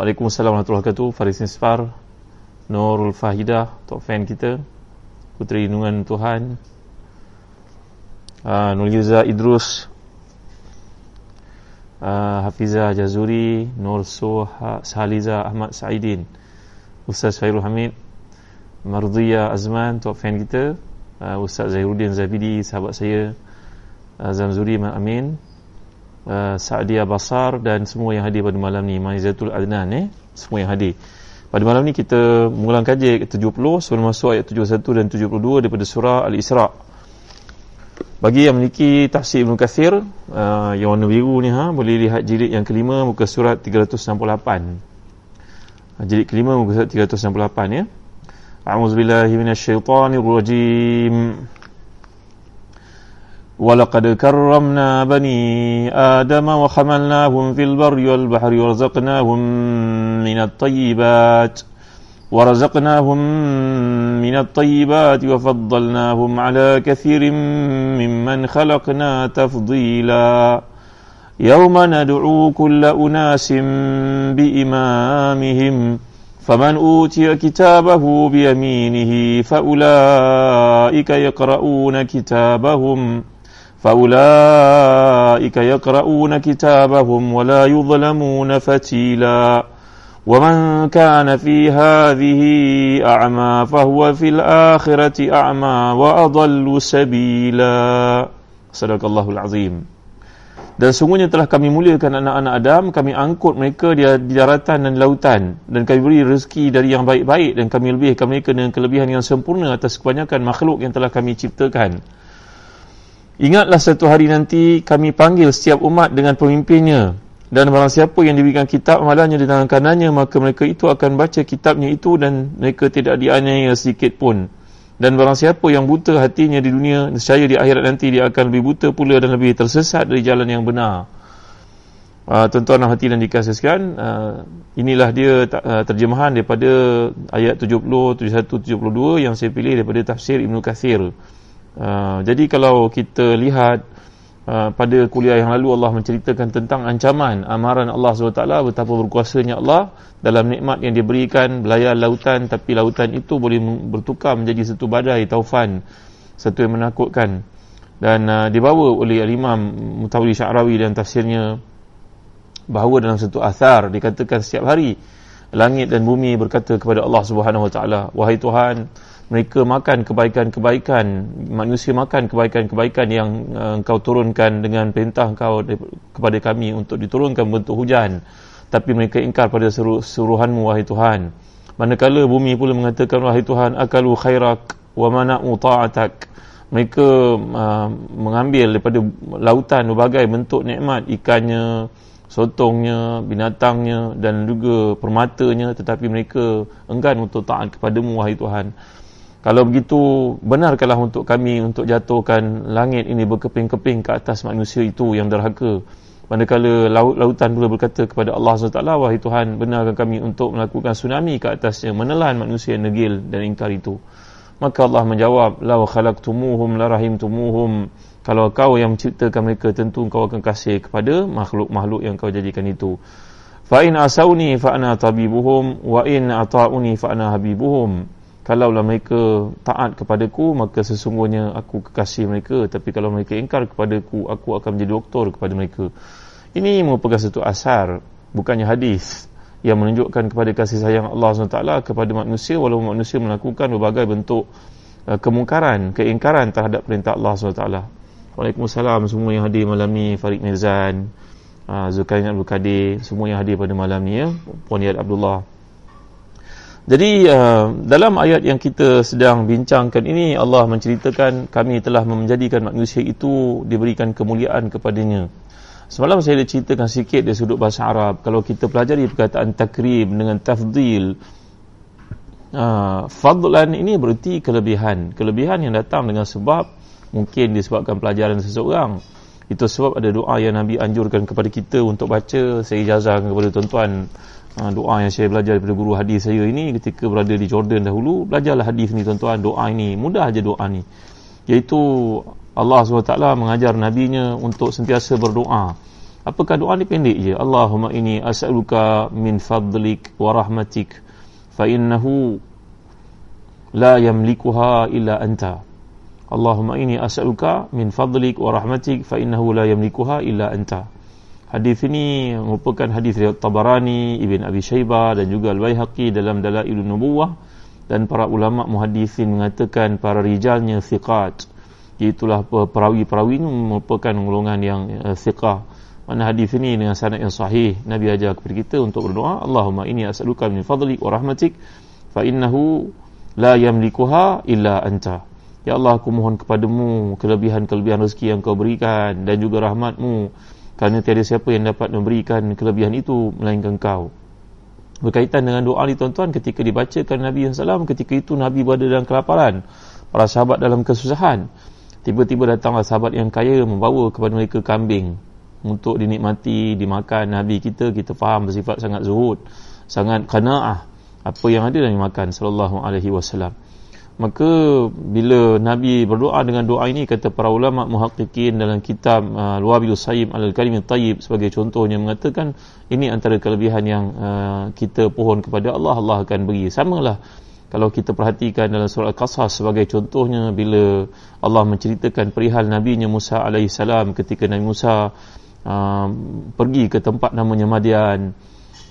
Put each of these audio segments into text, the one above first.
Waalaikumsalam warahmatullahi wabarakatuh. Faris Nisfar Nurul Fahidah Top fan kita. Puteri Inungan Tuhan. Uh, Nur Yuza Idrus. Uh, Hafizah Jazuri Nur Suha Sahaliza Ahmad Saidin. Ustaz Fairul Hamid. Mardiyah Azman Top fan kita. Uh, Ustaz Zahiruddin Zabidi Sahabat saya. Uh, Zamzuri Amin uh, Sa'diyah Basar dan semua yang hadir pada malam ni. Maizatul Adnan eh? Semua yang hadir. Pada malam ni kita mengulang kaji ayat 70 sebelum masuk ayat 71 dan 72 daripada surah Al-Isra' bagi yang memiliki tafsir Ibn Kathir uh, yang warna biru ni ha, boleh lihat jilid yang kelima muka surat 368 uh, jilid kelima muka surat 368 ya. A'udzubillahiminasyaitanirrajim ولقد كرمنا بني آدم وحملناهم في البر والبحر ورزقناهم من الطيبات ورزقناهم من الطيبات وفضلناهم على كثير ممن خلقنا تفضيلا. يوم ندعو كل أناس بإمامهم فمن أوتي كتابه بيمينه فأولئك يقرؤون كتابهم. فأولئك يقرؤون كتابهم ولا يظلمون فتيلا ومن كان في هذه أعمى فهو في الآخرة أعمى وأضل سبيلا صدق الله العظيم dan sungguhnya telah kami muliakan anak-anak Adam kami angkut mereka di, di daratan dan lautan dan kami beri rezeki dari yang baik-baik dan kami lebihkan mereka dengan kelebihan yang sempurna atas kebanyakan makhluk yang telah kami ciptakan Ingatlah satu hari nanti kami panggil setiap umat dengan pemimpinnya. Dan barang siapa yang diberikan kitab amalannya di tangan kanannya maka mereka itu akan baca kitabnya itu dan mereka tidak dianiaya sedikit pun. Dan barang siapa yang buta hatinya di dunia nescaya di akhirat nanti dia akan lebih buta pula dan lebih tersesat dari jalan yang benar. Uh, tuan-tuan hati dan dikasihkan uh, inilah dia uh, terjemahan daripada ayat 70, 71, 72 yang saya pilih daripada tafsir Ibn Kathir Uh, jadi kalau kita lihat uh, pada kuliah yang lalu Allah menceritakan tentang ancaman amaran Allah SWT betapa berkuasanya Allah dalam nikmat yang diberikan belayar lautan tapi lautan itu boleh bertukar menjadi satu badai taufan satu yang menakutkan. Dan uh, dibawa oleh Imam Mutawli Sya'rawi dan tafsirnya bahawa dalam satu athar dikatakan setiap hari langit dan bumi berkata kepada Allah Subhanahu Wa Taala wahai Tuhan mereka makan kebaikan-kebaikan manusia makan kebaikan-kebaikan yang uh, engkau turunkan dengan perintah engkau kepada kami untuk diturunkan bentuk hujan. Tapi mereka ingkar pada suruh, suruhanmu wahai Tuhan. Manakala bumi pula mengatakan wahai Tuhan akalu khairak wa mana'u ta'atak. Mereka uh, mengambil daripada lautan berbagai bentuk nikmat ikannya sotongnya binatangnya dan juga permatanya tetapi mereka enggan untuk taat kepadamu wahai Tuhan kalau begitu, benarkanlah untuk kami untuk jatuhkan langit ini berkeping-keping ke atas manusia itu yang derhaka. Manakala laut, lautan pula berkata kepada Allah SWT, Wahai Tuhan, benarkan kami untuk melakukan tsunami ke atasnya, menelan manusia yang negil dan ingkar itu. Maka Allah menjawab, La khalaqtumuhum la rahimtumuhum. Kalau kau yang menciptakan mereka, tentu kau akan kasih kepada makhluk-makhluk yang kau jadikan itu. Fa in asawni fa ana tabibuhum wa in ata'uni fa ana habibuhum. Kalaulah mereka taat kepadaku maka sesungguhnya aku kekasih mereka. Tapi kalau mereka ingkar kepadaku aku akan menjadi doktor kepada mereka. Ini merupakan satu asar bukannya hadis yang menunjukkan kepada kasih sayang Allah SWT kepada manusia. Walaupun manusia melakukan berbagai bentuk uh, kemungkaran, keingkaran terhadap perintah Allah SWT Waalaikumsalam semua yang hadir malam ni Farid Mirzan uh, Zulkarnain Abdul Kadir semua yang hadir pada malam ni ya Puan Yad Abdullah jadi uh, dalam ayat yang kita sedang bincangkan ini Allah menceritakan kami telah menjadikan manusia itu diberikan kemuliaan kepadanya Semalam saya dah ceritakan sikit dari sudut bahasa Arab. Kalau kita pelajari perkataan takrim dengan tafdil, uh, fadlan ini berarti kelebihan. Kelebihan yang datang dengan sebab mungkin disebabkan pelajaran seseorang. Itu sebab ada doa yang Nabi anjurkan kepada kita untuk baca. Saya ijazahkan kepada tuan-tuan uh, doa yang saya belajar daripada guru hadis saya ini ketika berada di Jordan dahulu. Belajarlah hadis ni tuan-tuan. Doa ini. Mudah aja doa ni. Iaitu Allah SWT mengajar nabinya untuk sentiasa berdoa. Apakah doa ni pendek je? Allahumma ini as'aluka min fadlik wa rahmatik fa innahu la yamlikuha illa anta. Allahumma ini as'aluka min fadlik wa rahmatik fa innahu la yamlikuha illa anta. Hadis ini merupakan hadis riwayat Tabarani, Ibn Abi Shaybah dan juga Al-Baihaqi dalam Dalailun Nubuwah. Dan para ulama muhaddisin mengatakan para rijalnya thiqat. Itulah perawi-perawi ini merupakan golongan yang uh, thiqah. Mana hadis ini dengan sanad yang sahih. Nabi ajar kepada kita untuk berdoa Allahumma inni as'aluka min fadlik wa rahmatik fa innahu la yamlikuha illa anta Ya Allah aku mohon kepadamu kelebihan-kelebihan rezeki yang kau berikan dan juga rahmatmu. Kerana tiada siapa yang dapat memberikan kelebihan itu melainkan kau. Berkaitan dengan doa ni tuan-tuan ketika dibacakan Nabi SAW ketika itu Nabi berada dalam kelaparan. Para sahabat dalam kesusahan. Tiba-tiba datanglah sahabat yang kaya membawa kepada mereka kambing untuk dinikmati, dimakan. Nabi kita, kita faham bersifat sangat zuhud, sangat kana'ah apa yang ada dan dimakan sallallahu alaihi wasallam. Maka bila Nabi berdoa dengan doa ini kata para ulama muhaqqiqin dalam kitab uh, Luwabilus Sayyib al-Kalim tayyib sebagai contohnya mengatakan ini antara kelebihan yang uh, kita pohon kepada Allah Allah akan beri. Samalah kalau kita perhatikan dalam surah Al-Qasas sebagai contohnya bila Allah menceritakan perihal Nabi Musa alaihi salam ketika Nabi Musa uh, pergi ke tempat namanya Madian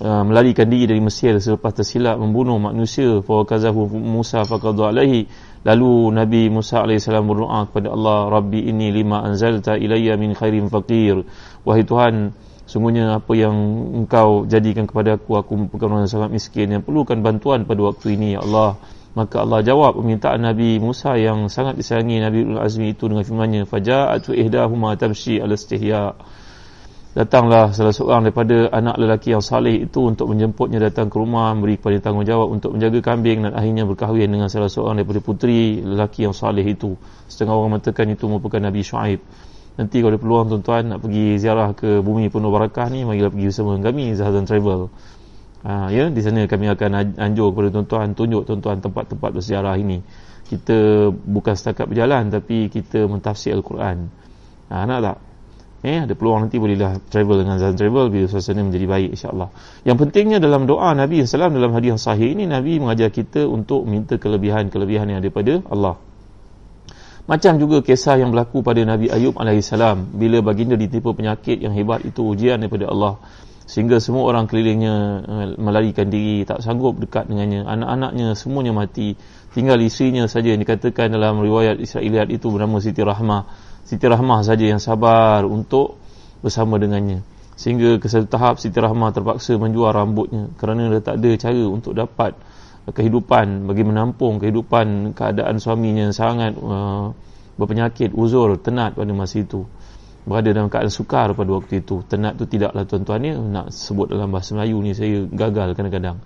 uh, melarikan diri dari Mesir selepas tersilap membunuh manusia fa kazahu Musa faqad alaihi. Lalu Nabi Musa alaihi salam berdoa kepada Allah Rabbi ini lima anzalta ilayya min khairin faqir. Wahai Tuhan Sungguhnya apa yang engkau jadikan kepada aku Aku merupakan orang sangat miskin Yang perlukan bantuan pada waktu ini Ya Allah. Maka Allah jawab permintaan Nabi Musa Yang sangat disayangi Nabi Ul Azmi itu Dengan firmannya Faja'atu ihdahuma tamshi ala istihya Datanglah salah seorang daripada anak lelaki yang saleh itu untuk menjemputnya datang ke rumah memberi kepada tanggungjawab untuk menjaga kambing dan akhirnya berkahwin dengan salah seorang daripada puteri lelaki yang saleh itu. Setengah orang mengatakan itu merupakan Nabi Shu'aib nanti kalau ada peluang tuan-tuan nak pergi ziarah ke bumi penuh barakah ni marilah pergi bersama kami Zahazan Travel. Ha, ya di sana kami akan anjur kepada tuan-tuan tunjuk tuan-tuan tempat-tempat berziarah ini. Kita bukan setakat berjalan tapi kita mentafsir Al-Quran. Ha, nak tak Eh, ada peluang nanti bolehlah travel dengan Zahazan Travel bila suasana menjadi baik insyaAllah. Yang pentingnya dalam doa Nabi SAW dalam hadis yang sahih ini Nabi mengajar kita untuk minta kelebihan-kelebihan yang daripada Allah. Macam juga kisah yang berlaku pada Nabi Ayub AS bila baginda ditipu penyakit yang hebat itu ujian daripada Allah. Sehingga semua orang kelilingnya eh, melarikan diri tak sanggup dekat dengannya. Anak-anaknya semuanya mati. Tinggal isterinya saja. Yang dikatakan dalam riwayat Israeliat itu bernama Siti Rahmah Siti Rahmah saja yang sabar untuk bersama dengannya. Sehingga ke satu tahap Siti Rahmah terpaksa menjual rambutnya kerana dia tak ada cara untuk dapat kehidupan bagi menampung kehidupan keadaan suaminya yang sangat uh, berpenyakit uzur tenat pada masa itu. Berada dalam keadaan sukar pada waktu itu. Tenat tu tidaklah tuan-tuan ni nak sebut dalam bahasa Melayu ni saya gagal kadang-kadang.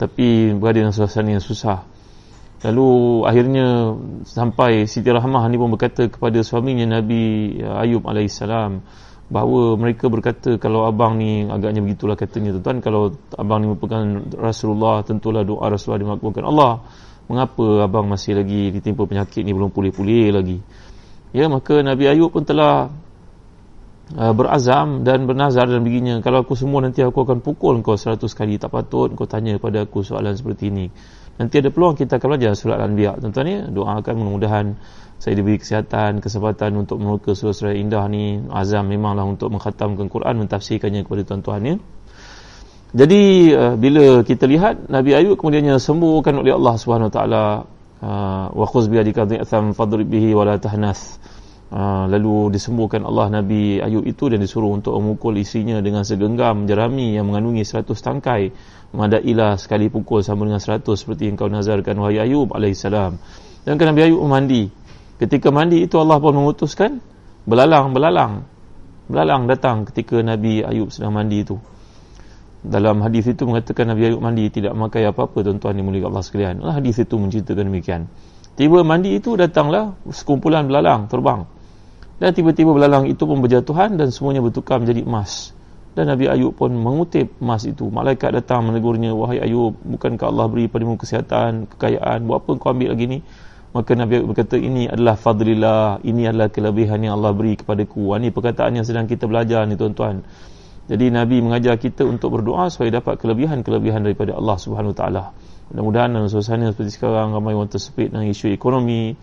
Tapi berada dalam suasana yang susah lalu akhirnya sampai Siti Rahmah ni pun berkata kepada suaminya Nabi Ayub alaihissalam bahawa mereka berkata kalau abang ni agaknya begitulah katanya. Tuan kalau abang ni merupakan Rasulullah tentulah doa Rasulullah dimakbulkan. Allah mengapa abang masih lagi ditimpa penyakit ni belum pulih-pulih lagi? Ya maka Nabi Ayub pun telah uh, berazam dan bernazar dan begini kalau aku semua nanti aku akan pukul kau seratus kali tak patut kau tanya pada aku soalan seperti ini nanti ada peluang kita akan belajar surat Al-Anbiya tuan-tuan ya doakan mudah-mudahan saya diberi kesihatan, kesempatan untuk memuka surah-surah indah ni azam memanglah untuk mengkhatamkan Quran mentafsirkannya kepada tuan-tuan ya. Jadi uh, bila kita lihat Nabi Ayub kemudiannya sembuhkan oleh Allah Subhanahu Wa Taala uh, wa khuz bi dhi'tham fadrib bihi wa la tahnas. Uh, lalu disembuhkan Allah Nabi Ayub itu dan disuruh untuk memukul isinya dengan segenggam jerami yang mengandungi 100 tangkai. Madailah sekali pukul sama dengan 100 seperti yang kau nazarkan wahai Ayub alaihissalam dan Nabi Ayub mandi. Ketika mandi itu Allah pun mengutuskan belalang-belalang belalang. Datang ketika Nabi Ayub sedang mandi itu. Dalam hadis itu mengatakan Nabi Ayub mandi tidak memakai apa-apa tuan-tuan dimuliakan Allah sekalian. Lah hadis itu menceritakan demikian. Tiba mandi itu datanglah sekumpulan belalang terbang dan tiba-tiba belalang itu pun berjatuhan dan semuanya bertukar menjadi emas. Dan Nabi Ayub pun mengutip emas itu. Malaikat datang menegurnya wahai Ayub bukankah Allah beri padamu kesihatan kekayaan? Buat apa kau ambil lagi ni? Maka Nabi Ayub berkata ini adalah fadlillah ini adalah kelebihan yang Allah beri kepadaku. Ini perkataan yang sedang kita belajar ni tuan-tuan. Jadi Nabi mengajar kita untuk berdoa supaya dapat kelebihan-kelebihan daripada Allah Subhanahu taala. Mudah-mudahan dalam suasana seperti sekarang ramai orang tersepit dengan isu ekonomi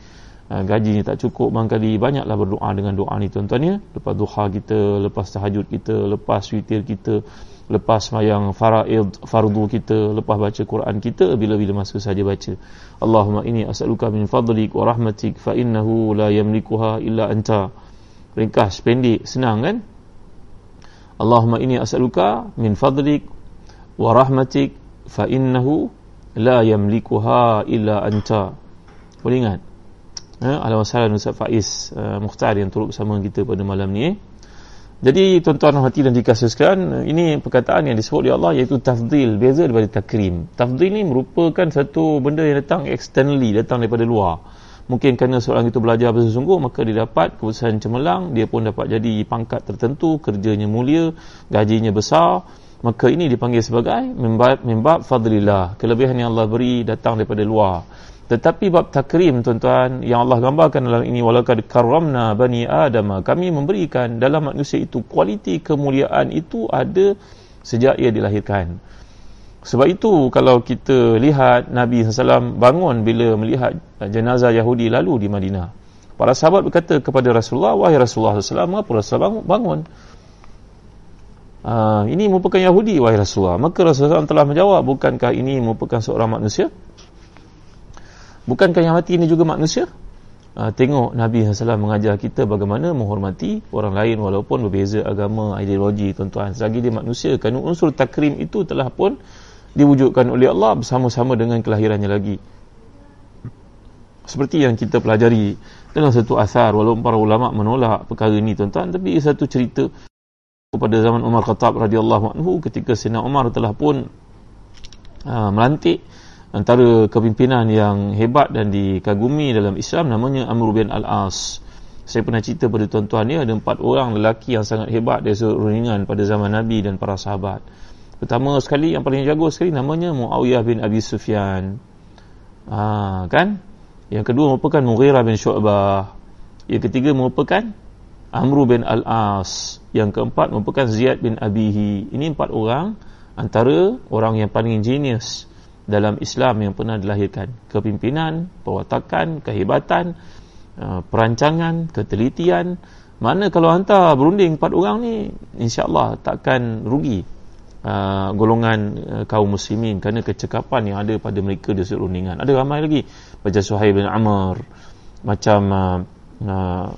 uh, gajinya tak cukup mangkali banyaklah berdoa dengan doa ni tuan-tuan ya. Lepas duha kita lepas tahajud kita lepas witir kita lepas mayang faraid fardu kita lepas baca Quran kita bila-bila masa saja baca. Allahumma ini as'aluka min fadlik wa rahmatik fa innahu la yamlikuha illa anta. Ringkas pendek senang kan? Allahumma ini as'aluka min fadlik wa rahmatik fa innahu la yamlikuha illa anta. Boleh ingat eh, Alhamdulillah Ustaz Faiz uh, Mukhtar yang turut bersama kita pada malam ni. Jadi tuan-tuan hati dan dikasihkan ini perkataan yang disebut oleh Allah iaitu tafdil beza daripada takrim. Tafdil ni merupakan satu benda yang datang externally, datang daripada luar. Mungkin kerana seorang itu belajar bersungguh maka dia dapat keputusan cemerlang, dia pun dapat jadi pangkat tertentu, kerjanya mulia, gajinya besar. Maka ini dipanggil sebagai membab, membab fadlillah. Kelebihan yang Allah beri datang daripada luar. Tetapi bab takrim tuan-tuan yang Allah gambarkan dalam ini walaqad karramna bani adam kami memberikan dalam manusia itu kualiti kemuliaan itu ada sejak ia dilahirkan. Sebab itu kalau kita lihat Nabi SAW bangun bila melihat jenazah Yahudi lalu di Madinah. Para sahabat berkata kepada Rasulullah, wahai Rasulullah SAW, mengapa Rasulullah bangun? bangun? Uh, ini merupakan Yahudi, wahai Rasulullah. Maka Rasulullah SAW telah menjawab, bukankah ini merupakan seorang manusia? Bukankah yang mati ini juga manusia? Ha, tengok Nabi SAW mengajar kita bagaimana menghormati orang lain walaupun berbeza agama, ideologi, tuan-tuan. Selagi dia manusia, kerana unsur takrim itu telah pun diwujudkan oleh Allah bersama-sama dengan kelahirannya lagi. Seperti yang kita pelajari dalam satu asar, walaupun para ulama menolak perkara ini, tuan-tuan, tapi satu cerita pada zaman Umar Khattab radhiyallahu anhu ketika Sina Umar telah pun uh, melantik antara kepimpinan yang hebat dan dikagumi dalam Islam namanya Amr bin Al-As. Saya pernah cerita pada tuan-tuan ni ada empat orang lelaki yang sangat hebat dari seruningan pada zaman Nabi dan para sahabat. Pertama sekali yang paling jago sekali namanya Muawiyah bin Abi Sufyan. Ha, kan? Yang kedua merupakan Mughirah bin Syu'bah. Yang ketiga merupakan Amr bin Al-As. Yang keempat merupakan Ziyad bin Abihi. Ini empat orang antara orang yang paling genius dalam Islam yang pernah dilahirkan. Kepimpinan, perwatakan, kehebatan uh, perancangan, ketelitian. Mana kalau hantar berunding empat orang ni insyaAllah takkan rugi uh, golongan uh, kaum muslimin kerana kecekapan yang ada pada mereka di seluruh rundingan. Ada ramai lagi macam Suhaib bin Amr macam uh, uh,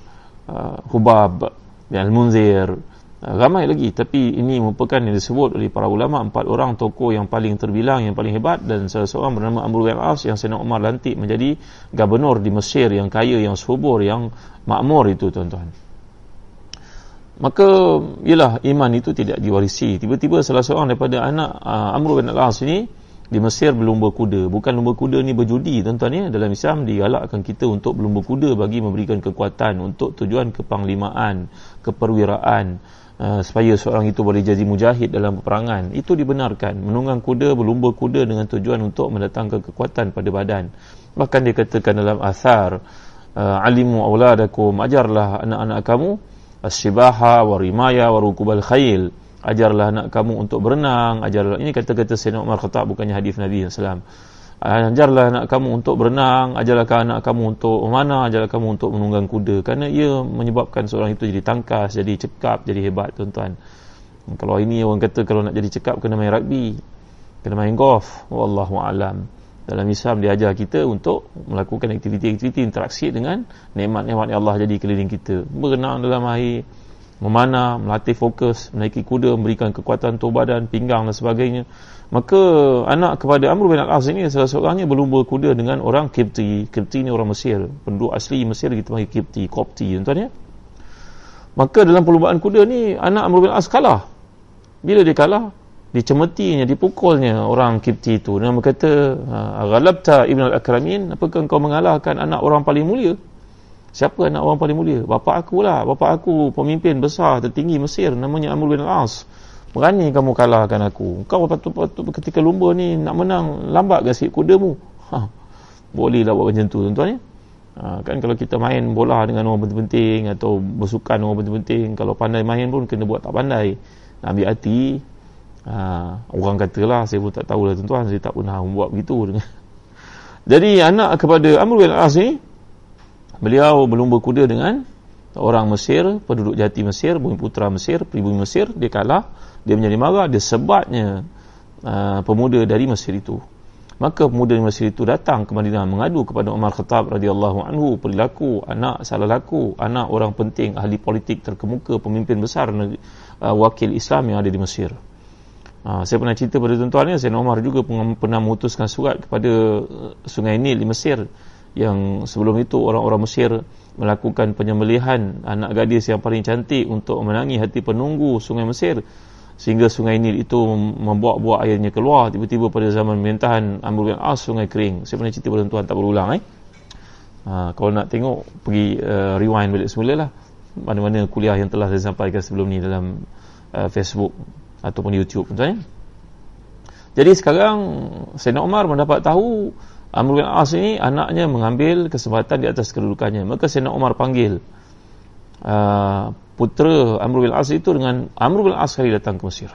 uh, Hubab bin Al-Munzir ramai lagi. Tapi ini merupakan yang disebut oleh para ulama empat orang tokoh yang paling terbilang yang paling hebat dan salah seorang bernama Amr bin As yang Sayyidina Umar lantik menjadi gubernur di Mesir yang kaya yang subur yang makmur itu tuan-tuan. Maka ialah iman itu tidak diwarisi. Tiba-tiba salah seorang daripada anak uh, Amr bin As ini di Mesir berlumba kuda. Bukan lumba kuda ni berjudi tuan-tuan ya. Dalam Islam digalakkan kita untuk berlumba kuda bagi memberikan kekuatan untuk tujuan kepanglimaan keperwiraan Uh, supaya seorang itu boleh jadi mujahid dalam peperangan. Itu dibenarkan. Menunggang kuda berlumba kuda dengan tujuan untuk mendatangkan kekuatan pada badan. Bahkan dia katakan dalam asar uh, alimu auladakum ajarlah anak-anak kamu as-sibaha wa rimaya wa rukubal khayl ajarlah anak kamu untuk berenang. Ajarlah. Ini kata-kata Sayyidina Umar Khattab bukannya hadis Nabi sallallahu ajarlah anak kamu untuk berenang ajarlah anak kamu untuk memanah ajarlah kamu untuk menunggang kuda. Kerana ia menyebabkan seorang itu jadi tangkas jadi cekap jadi hebat tuan-tuan. Kalau ini orang kata kalau nak jadi cekap kena main rugby kena main golf. Wallahu alam. Dalam Islam dia ajar kita untuk melakukan aktiviti-aktiviti interaksi dengan nikmat-nikmat yang Allah jadi keliling kita. Berenang dalam air memanah, melatih fokus, menaiki kuda, memberikan kekuatan tubuh badan, pinggang dan sebagainya. Maka anak kepada Amr bin Al-As ini salah seorangnya berlumba kuda dengan orang Kipti. Kipti ini orang Mesir. Penduduk asli Mesir kita panggil Kipti, Kopti tuan-tuan ya. maka dalam perlumbaan kuda ni anak Amr bin As kalah bila dia kalah dicemetinya dipukulnya orang Kipti itu dan berkata ha, ghalabta ibn al-akramin apakah kau mengalahkan anak orang paling mulia siapa anak orang paling mulia? Bapa aku lah. Bapa aku pemimpin besar tertinggi Mesir. Namanya Amr bin As berani kamu kalahkan aku. Kau patut-patut ketika lumba ni nak menang lambat gasik kudamu? Ha, boleh lah buat macam tu tuan-tuan ya? Ha, kan kalau kita main bola dengan orang penting-penting atau bersukan orang penting-penting kalau pandai main pun kena buat tak pandai. Nak ambil hati. Ha, orang katalah saya pun tak tahu lah tuan-tuan. Saya tak pernah buat begitu dengan jadi anak kepada Amr bin As ni beliau berlumba kuda dengan orang Mesir penduduk jati Mesir bumi putra Mesir pribumi Mesir. Dia kalah dia menjadi marah dia sebatnya uh, pemuda dari Mesir itu. Maka pemuda di Mesir itu datang ke Madinah mengadu kepada Umar Khattab radhiyallahu anhu perilaku anak salah laku anak orang penting ahli politik terkemuka pemimpin besar uh, wakil Islam yang ada di Mesir. Uh, saya pernah cerita pada tuan-tuan ya Sayyidina Umar juga pernah memutuskan surat kepada uh, Sungai Nil di Mesir yang sebelum itu orang-orang Mesir melakukan penyembelihan anak gadis yang paling cantik untuk menangi hati penunggu Sungai Mesir. Sehingga sungai Nil itu membuat-buat airnya keluar tiba-tiba pada zaman pemerintahan Amr bin As sungai kering. Saya pernah cerita pada tuan tak berulang eh. Ha, kalau nak tengok pergi uh, rewind balik semula lah. Mana-mana kuliah yang telah saya sampaikan sebelum ni dalam uh, Facebook ataupun YouTube tuan eh? jadi sekarang Sayyidina Umar mendapat tahu Amr bin As ini anaknya mengambil kesempatan di atas kedudukannya. Maka Sayyidina Umar panggil uh, putera Amr bin As itu dengan Amr bin As sekali datang ke Mesir.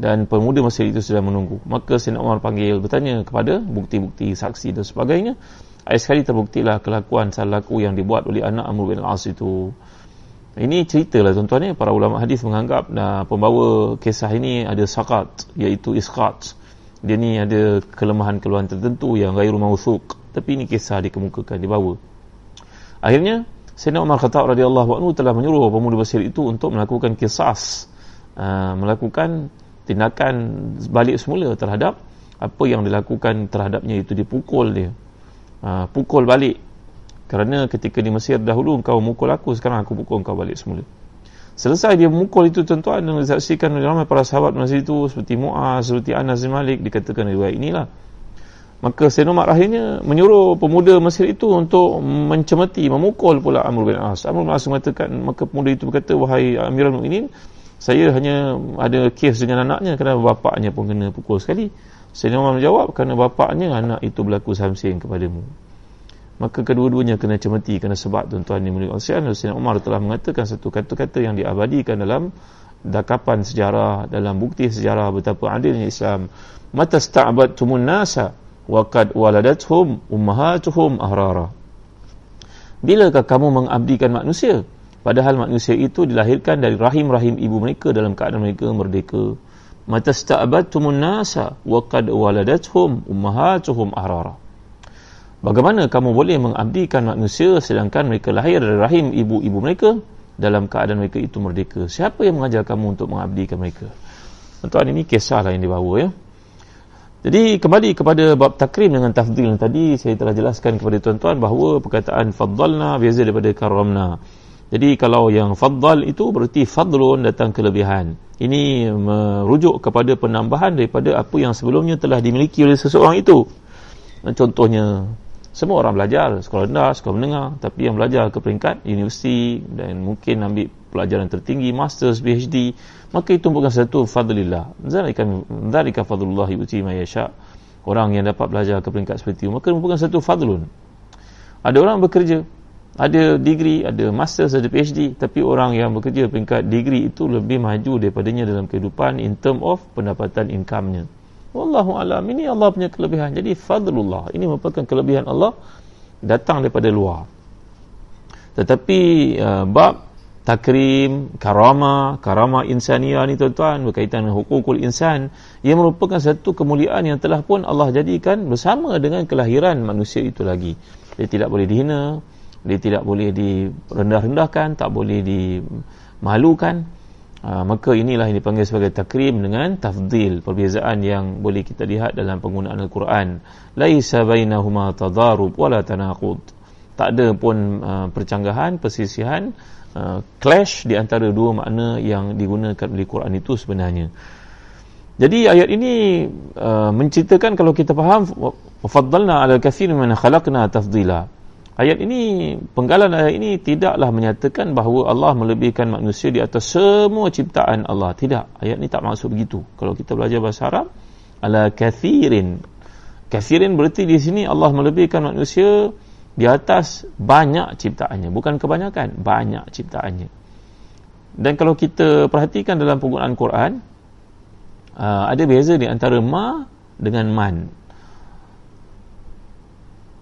Dan pemuda Mesir itu sudah menunggu. Maka Sayyidina Umar panggil bertanya kepada bukti-bukti saksi dan sebagainya. Akhir sekali terbuktilah kelakuan salah laku yang dibuat oleh anak Amr bin As itu. Ini cerita lah tuan-tuan ya. para ulama hadis menganggap nah, pembawa kisah ini ada sakat iaitu isqat dia ni ada kelemahan-kelemahan tertentu yang gairu mawthuk tapi ini kisah dikemukakan dibawa akhirnya Sayyidina Umar Khattab radhiyallahu anhu telah menyuruh pemuda Basir itu untuk melakukan kisas uh, melakukan tindakan balik semula terhadap apa yang dilakukan terhadapnya itu. Dipukul dia. Uh, pukul balik. Kerana ketika di Mesir dahulu engkau mukul aku sekarang aku pukul engkau balik semula selesai dia mukul itu tuan-tuan dan disaksikan oleh ramai para sahabat masa itu seperti Mu'az, seperti Anas bin Malik dikatakan riwayat inilah maka Sayyidina Umar akhirnya menyuruh pemuda Mesir itu untuk mencemeti, memukul pula Amr bin As. Amr bin As mengatakan, maka pemuda itu berkata, wahai Amirul Mu'minin, saya hanya ada kes dengan anaknya kerana bapaknya pun kena pukul sekali. Sayyidina Umar menjawab, kerana bapaknya anak itu berlaku samsing kepadamu. Maka kedua-duanya kena cemeti, kena sebab tuan-tuan yang mulia. Sayyidina Umar telah mengatakan satu kata-kata yang diabadikan dalam dakapan sejarah, dalam bukti sejarah betapa adilnya Islam. Mata sta'abatumun nasa waqad waladathum ummahatuhum ahrara. Bilakah kamu mengabdikan manusia? Padahal manusia itu dilahirkan dari rahim-rahim ibu mereka dalam keadaan mereka merdeka. Mata sta'abatumun nasa waqad waladathum ummahatuhum ahrara bagaimana kamu boleh mengabdikan manusia sedangkan mereka lahir dari rahim ibu-ibu mereka dalam keadaan mereka itu merdeka siapa yang mengajar kamu untuk mengabdikan mereka tuan ini kisah lah yang dibawa ya jadi kembali kepada bab takrim dengan tafdil tadi saya telah jelaskan kepada tuan-tuan bahawa perkataan faddalna biasa daripada karamna. Jadi kalau yang faddal itu berarti fadlun datang kelebihan. Ini merujuk kepada penambahan daripada apa yang sebelumnya telah dimiliki oleh seseorang itu. Contohnya semua orang belajar sekolah rendah, sekolah menengah tapi yang belajar ke peringkat universiti dan mungkin ambil pelajaran tertinggi, masters, PhD maka itu bukan satu fadlillah. Zalika zalika fadlullah yuti ma yasha. Orang yang dapat belajar ke peringkat seperti itu maka bukan satu fadlun. Ada orang bekerja ada degree ada master ada PhD tapi orang yang bekerja peringkat degree itu lebih maju daripadanya dalam kehidupan in term of pendapatan income-nya wallahu alam. Ini Allah punya kelebihan. Jadi fadlullah. Ini merupakan kelebihan Allah datang daripada luar. Tetapi uh, bab takrim, karama, karama insania ni tuan-tuan berkaitan dengan hukukul insan ia merupakan satu kemuliaan yang telah pun Allah jadikan bersama dengan kelahiran manusia itu lagi. Dia tidak boleh dihina dia tidak boleh direndah-rendahkan tak boleh dimalukan ha, maka inilah yang dipanggil sebagai takrim dengan tafdil perbezaan yang boleh kita lihat dalam penggunaan Al-Quran laisa bainahuma tadarub wala tanaqud tak ada pun uh, percanggahan persisihan uh, clash di antara dua makna yang digunakan oleh Quran itu sebenarnya. Jadi ayat ini uh, menceritakan kalau kita faham wafaddalna ala kathir man khalaqna tafdila. Ayat ini penggalan ayat ini tidaklah menyatakan bahawa Allah melebihkan manusia di atas semua ciptaan Allah. Tidak. Ayat ini tak maksud begitu. Kalau kita belajar bahasa Arab ala kathirin. Kathirin berarti di sini Allah melebihkan manusia di atas banyak ciptaannya bukan kebanyakan banyak ciptaannya dan kalau kita perhatikan dalam penggunaan Quran uh, ada beza di antara ma dengan man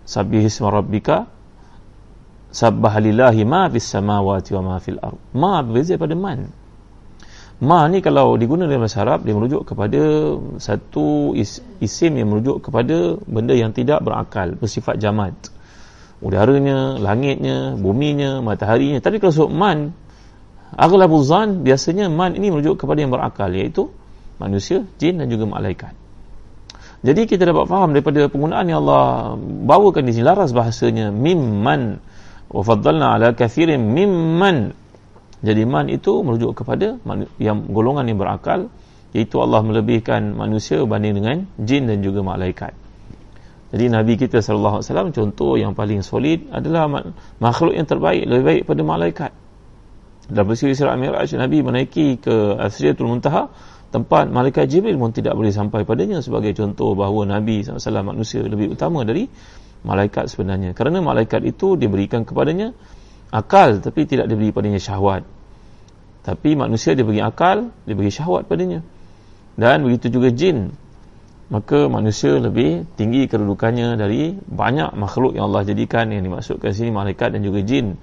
sabbih isma sabbahalillahi ma fis samawati wa ma fil ard ma berbeza pada man ma ni kalau digunakan dalam bahasa Arab dia merujuk kepada satu is, isim yang merujuk kepada benda yang tidak berakal bersifat jamad udaranya, langitnya, buminya, mataharinya. Tapi kalau sebut man, aghlabul zan, biasanya man ini merujuk kepada yang berakal, iaitu manusia, jin dan juga malaikat. Jadi kita dapat faham daripada penggunaan yang Allah bawakan di sini laras bahasanya mimman wa faddalna ala kathirin mimman. Jadi man itu merujuk kepada yang golongan yang berakal iaitu Allah melebihkan manusia berbanding dengan jin dan juga malaikat. Jadi Nabi kita wasallam contoh yang paling solid adalah makhluk yang terbaik lebih baik pada malaikat. Dalam peristiwa Isra Mi'raj Nabi menaiki ke Asriyatul Muntaha tempat malaikat Jibril pun tidak boleh sampai padanya sebagai contoh bahawa Nabi SAW manusia lebih utama dari malaikat sebenarnya. Kerana malaikat itu diberikan kepadanya akal tapi tidak diberi padanya syahwat. Tapi manusia diberi akal, diberi syahwat padanya. Dan begitu juga jin maka manusia lebih tinggi kedudukannya dari banyak makhluk yang Allah jadikan yang dimaksudkan sini malaikat dan juga jin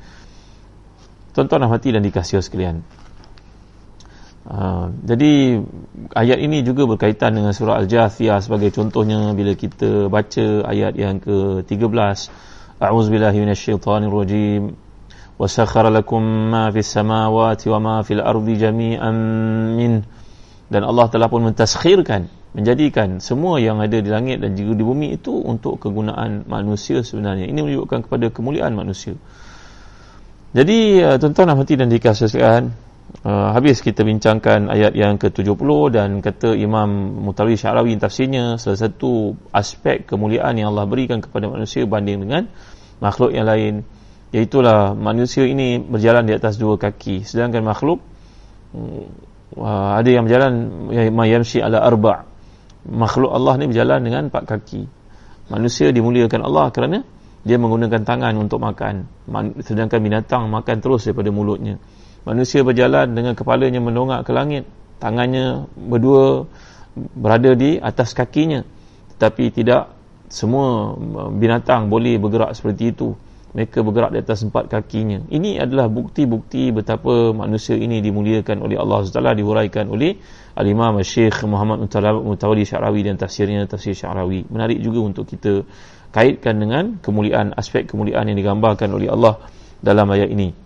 tuan-tuan hati dan dikasih sekalian uh, jadi ayat ini juga berkaitan dengan surah Al-Jathiyah sebagai contohnya bila kita baca ayat yang ke-13 A'udzubillahi minasyaitanirrajim wa sakhara lakum ma fis samawati wa ma fil ardi jami'an min dan Allah telah pun mentaskhirkan menjadikan semua yang ada di langit dan juga di bumi itu untuk kegunaan manusia sebenarnya. Ini menunjukkan kepada kemuliaan manusia. Jadi uh, tuan-tuan dan hati dan dikasihkan uh, habis kita bincangkan ayat yang ke-70 dan kata Imam Mutawi Syarawi tafsirnya salah satu aspek kemuliaan yang Allah berikan kepada manusia banding dengan makhluk yang lain. Iaitulah manusia ini berjalan di atas dua kaki. Sedangkan makhluk uh, ada yang berjalan yang yamshi ala arba' makhluk Allah ni berjalan dengan empat kaki. Manusia dimuliakan Allah kerana dia menggunakan tangan untuk makan. Sedangkan binatang makan terus daripada mulutnya manusia berjalan dengan kepalanya mendongak ke langit tangannya berdua berada di atas kakinya tetapi tidak semua binatang boleh bergerak seperti itu mereka bergerak di atas empat kakinya. Ini adalah bukti-bukti betapa manusia ini dimuliakan oleh Allah SWT, dihuraikan oleh Al-Imam Syekh Muhammad Mutawali Syarawi dan tafsirnya, tafsir Syarawi. Menarik juga untuk kita kaitkan dengan kemuliaan, aspek kemuliaan yang digambarkan oleh Allah dalam ayat ini.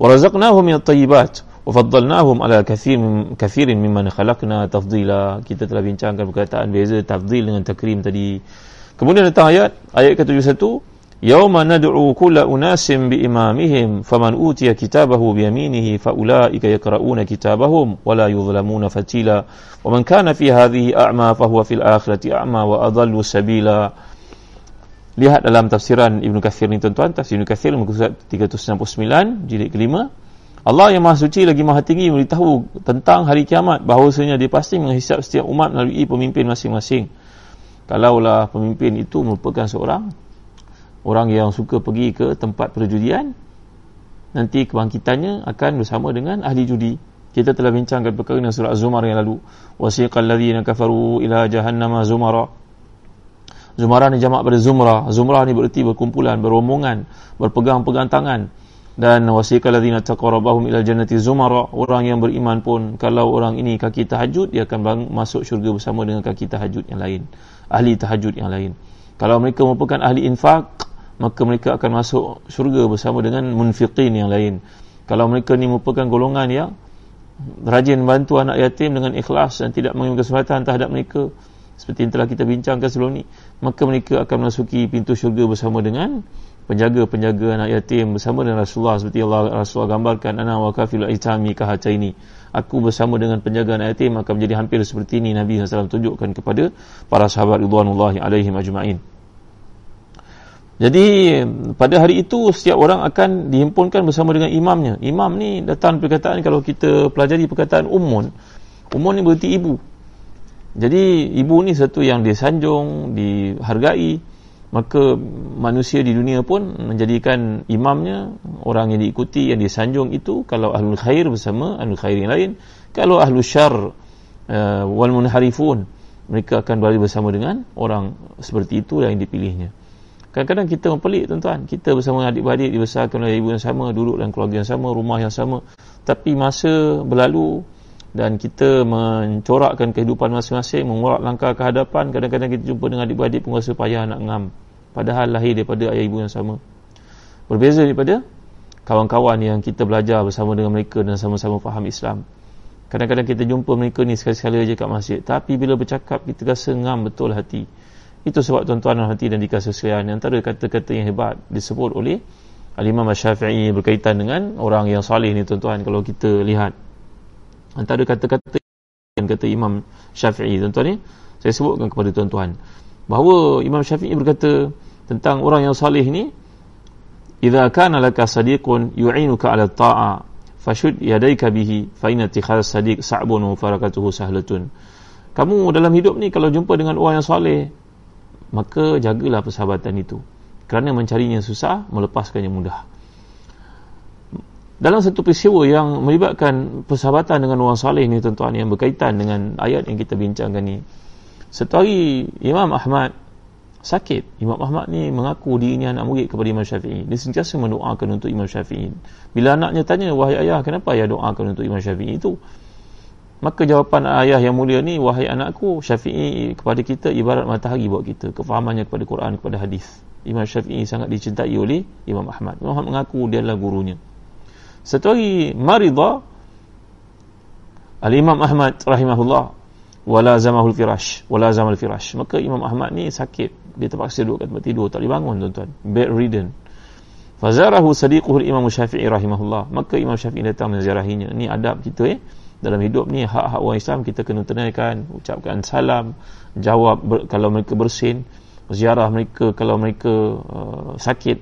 ورزقناهم من الطيبات وفضلناهم على كثير من كثير ممن خلقنا تفضيلا. Kita telah bincangkan perkataan beza tafdil dengan takrim tadi. Kemudian datang ayat ayat ke-71 يوم ندعو كل أناس بإمامهم فمن أوتي كتابه بيمينه فأولئك يقرؤون كتابهم ولا يظلمون فتيلا ومن كان في هذه أعمى فهو في الآخرة أعمى وأضل سبيلا Lihat dalam tafsiran Ibn Kathir ni tuan-tuan. Tafsir Ibn Kathir muka surat 369 Jilid kelima. Allah yang maha suci lagi maha tinggi Memberitahu tentang hari kiamat. Bahawasanya dia pasti menghisap setiap umat Melalui pemimpin masing-masing. Kalaulah pemimpin itu merupakan seorang orang yang suka pergi ke tempat perjudian nanti kebangkitannya akan bersama dengan ahli judi. Kita telah bincangkan perkara dengan surah Az-Zumar yang lalu. Wasiqal ladzina kafaru ila jahannama zumara zumara ni jamak pada zumra zumra ni bererti berkumpulan berombongan berpegang-pegang tangan. Dan wasiqal ladzina taqarrabahum ila jannati zumara orang yang beriman pun kalau orang ini kaki tahajud dia akan masuk syurga bersama dengan kaki tahajud yang lain. Ahli tahajud yang lain. Kalau mereka merupakan ahli infak maka mereka akan masuk syurga bersama dengan munfiqin yang lain. Kalau mereka ni merupakan golongan yang rajin bantu anak yatim dengan ikhlas dan tidak mengambil kesempatan terhadap mereka seperti yang telah kita bincangkan sebelum ni maka mereka akan masuki pintu syurga bersama dengan penjaga-penjaga anak yatim bersama dengan Rasulullah seperti Allah Rasulullah gambarkan ana wa kafilu aitami kahataini aku bersama dengan penjaga anak yatim akan menjadi hampir seperti ini Nabi SAW tunjukkan kepada para sahabat ridwanullahi alaihim ajma'in. Jadi pada hari itu setiap orang akan dihimpunkan bersama dengan imamnya. Imam ni datang perkataan kalau kita pelajari perkataan umun umun ni berarti ibu jadi ibu ni satu yang disanjung dihargai. Maka manusia di dunia pun menjadikan imamnya orang yang diikuti yang disanjung itu kalau ahlul khair bersama ahlul khair yang lain. Kalau ahlul syar uh, wal munharifun mereka akan berada bersama dengan orang seperti itu yang dipilihnya. Kadang-kadang kita mempelik tuan-tuan. Kita bersama adik-beradik dibesarkan oleh ibu yang sama duduk dalam keluarga yang sama rumah yang sama. Tapi masa berlalu dan kita mencorakkan kehidupan masing-masing mengurak langkah ke hadapan. Kadang-kadang kita jumpa dengan adik-beradik pun rasa payah nak ngam. Padahal lahir daripada ayah ibu yang sama. Berbeza daripada kawan-kawan yang kita belajar bersama dengan mereka dan sama-sama faham Islam. Kadang-kadang kita jumpa mereka ni sekali-sekala aja kat masjid. Tapi bila bercakap kita rasa ngam betul hati. Itu sebab tuan-tuan dan hati dan dikasih sekalian antara kata-kata yang hebat disebut oleh Al-Imam Syafi'i berkaitan dengan orang yang salih ni tuan-tuan kalau kita lihat antara kata-kata yang kata Imam Syafi'i tuan-tuan ni saya sebutkan kepada tuan-tuan. Bahawa Imam Syafi'i berkata tentang orang yang salih ni idza kana laka sadiqun yu'inuka 'ala ta'a fashud yadayka bihi fa inna ittikhadha sadiq sa'bun wa farakatuhu sahlatun. Kamu dalam hidup ni kalau jumpa dengan orang yang salih maka jagalah persahabatan itu. Kerana mencarinya susah melepaskannya mudah dalam satu peristiwa yang melibatkan persahabatan dengan orang salih ni tuan-tuan yang berkaitan dengan ayat yang kita bincangkan ni satu hari Imam Ahmad sakit. Imam Ahmad ni mengaku dirinya anak murid kepada Imam Syafi'i. Dia sentiasa mendoakan untuk Imam Syafi'i. Bila anaknya tanya wahai ayah kenapa ayah doakan untuk Imam Syafi'i itu? Maka jawapan ayah yang mulia ni wahai anakku Syafi'i kepada kita ibarat matahari buat kita. Kefahamannya kepada Quran kepada hadis. Imam Syafi'i sangat dicintai oleh Imam Ahmad. Imam Ahmad mengaku dia adalah gurunya satu hari marida Al-Imam Ahmad rahimahullah wala zamahul firash wala zamal firash. Maka Imam Ahmad ni sakit. Dia terpaksa duduk kat tempat tidur. Tak boleh bangun tuan-tuan. Bedridden fazarahu sadiquhu Imam Syafi'i rahimahullah. Maka Imam Syafi'i datang menziarahinya. Ni adab kita eh. Dalam hidup ni hak-hak orang Islam kita kena tunaikan ucapkan salam jawab ber, kalau mereka bersin ziarah mereka kalau mereka uh, sakit.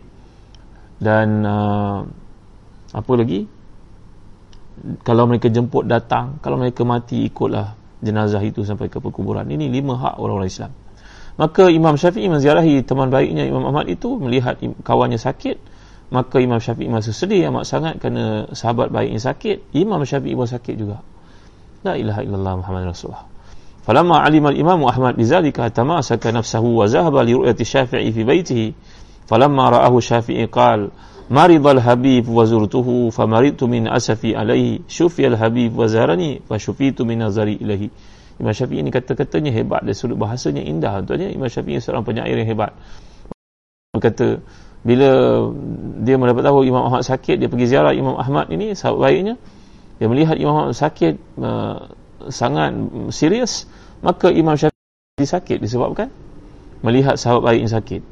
Dan uh, apa lagi? Kalau mereka jemput datang kalau mereka mati ikutlah jenazah itu sampai ke perkuburan. Ini lima hak orang-orang Islam. Maka Imam Syafi'i menziarahi teman baiknya Imam Ahmad itu melihat kawannya sakit. Maka Imam Syafi'i masih sedih amat sangat kerana sahabat baiknya sakit. Imam Syafi'i pun sakit juga. La ilaha illallah Muhammad Rasulullah. Falamma alima al-imam Ahmad bizalika tamasaka nafsahu wa zahaba li ru'yati Syafi'i fi baitihi falamma ra'ahu Syafi'i qala مرض الحبيب وزرته فمرضت من أسفي habib شفي الحبيب وزارني فشفيت min azari ilahi. Imam Syafi'i ini kata-katanya hebat. Dari sudut bahasanya indah. Tuanya Imam Syafi'i seorang penyair yang hebat. Berkata bila dia mendapat tahu Imam Ahmad sakit dia pergi ziarah Imam Ahmad ini sahabat baiknya dia melihat Imam Ahmad sakit uh, sangat serius maka Imam Syafi'i sakit disebabkan melihat sahabat baik yang sakit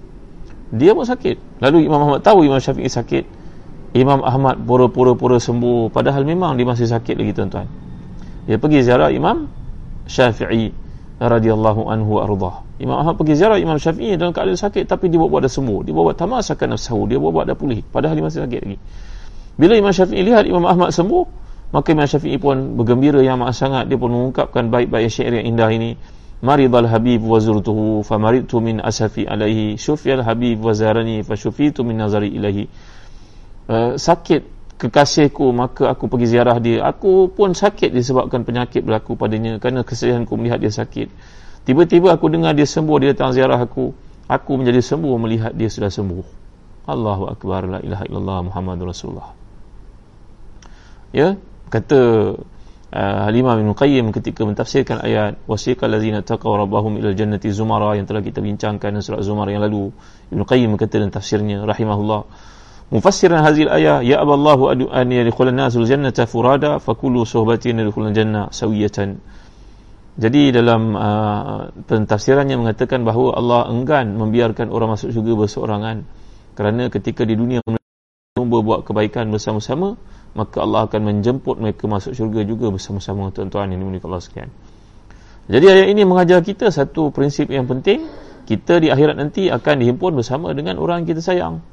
dia pun sakit. Lalu Imam Ahmad tahu Imam Syafi'i sakit. Imam Ahmad pura-pura-pura sembuh. Padahal memang dia masih sakit lagi tuan-tuan. Dia pergi ziarah Imam Syafi'i radhiyallahu anhu ardah. Imam Ahmad pergi ziarah Imam Syafi'i dalam keadaan sakit tapi dia buat-buat dah sembuh. Dia buat-buat tamasakan nafsahu. Dia buat-buat dah pulih. Padahal dia masih sakit lagi. Bila Imam Syafi'i lihat Imam Ahmad sembuh maka Imam Syafi'i pun bergembira yang amat sangat. Dia pun mengungkapkan baik-baik syair yang indah ini zurtuhu famaritu min asafi alaihi. Syufiyal habib wa zarani fashufitu min nazari ilahi uh, sakit kekasihku maka aku pergi ziarah dia. Aku pun sakit disebabkan penyakit berlaku padanya kerana kesedihanku melihat dia sakit. Tiba-tiba aku dengar dia sembuh dia datang ziarah aku. Aku menjadi sembuh melihat dia sudah sembuh. Allahu Akbar la ilaha illallah Muhammadur Rasulullah. Ya kata uh, Halimah bin Qayyim ketika mentafsirkan ayat wasiqal ladzina taqaw rabbahum ila jannati zumara yang telah kita bincangkan dalam surah Zumar yang lalu. Ibn Qayyim berkata dalam tafsirnya rahimahullah mufassiran hadhihi ayat ya aballahu an yadkhul an-nasul jannata furada fakulu suhbatin yadkhul jannah sawiyatan. Jadi dalam uh, pentafsirannya mengatakan bahawa Allah enggan membiarkan orang masuk syurga berseorangan kerana ketika di dunia mereka buat kebaikan bersama-sama maka Allah akan menjemput mereka masuk syurga juga bersama-sama tuan-tuan yang dimiliki Allah sekalian. Jadi ayat ini mengajar kita satu prinsip yang penting kita di akhirat nanti akan dihimpun bersama dengan orang kita sayang.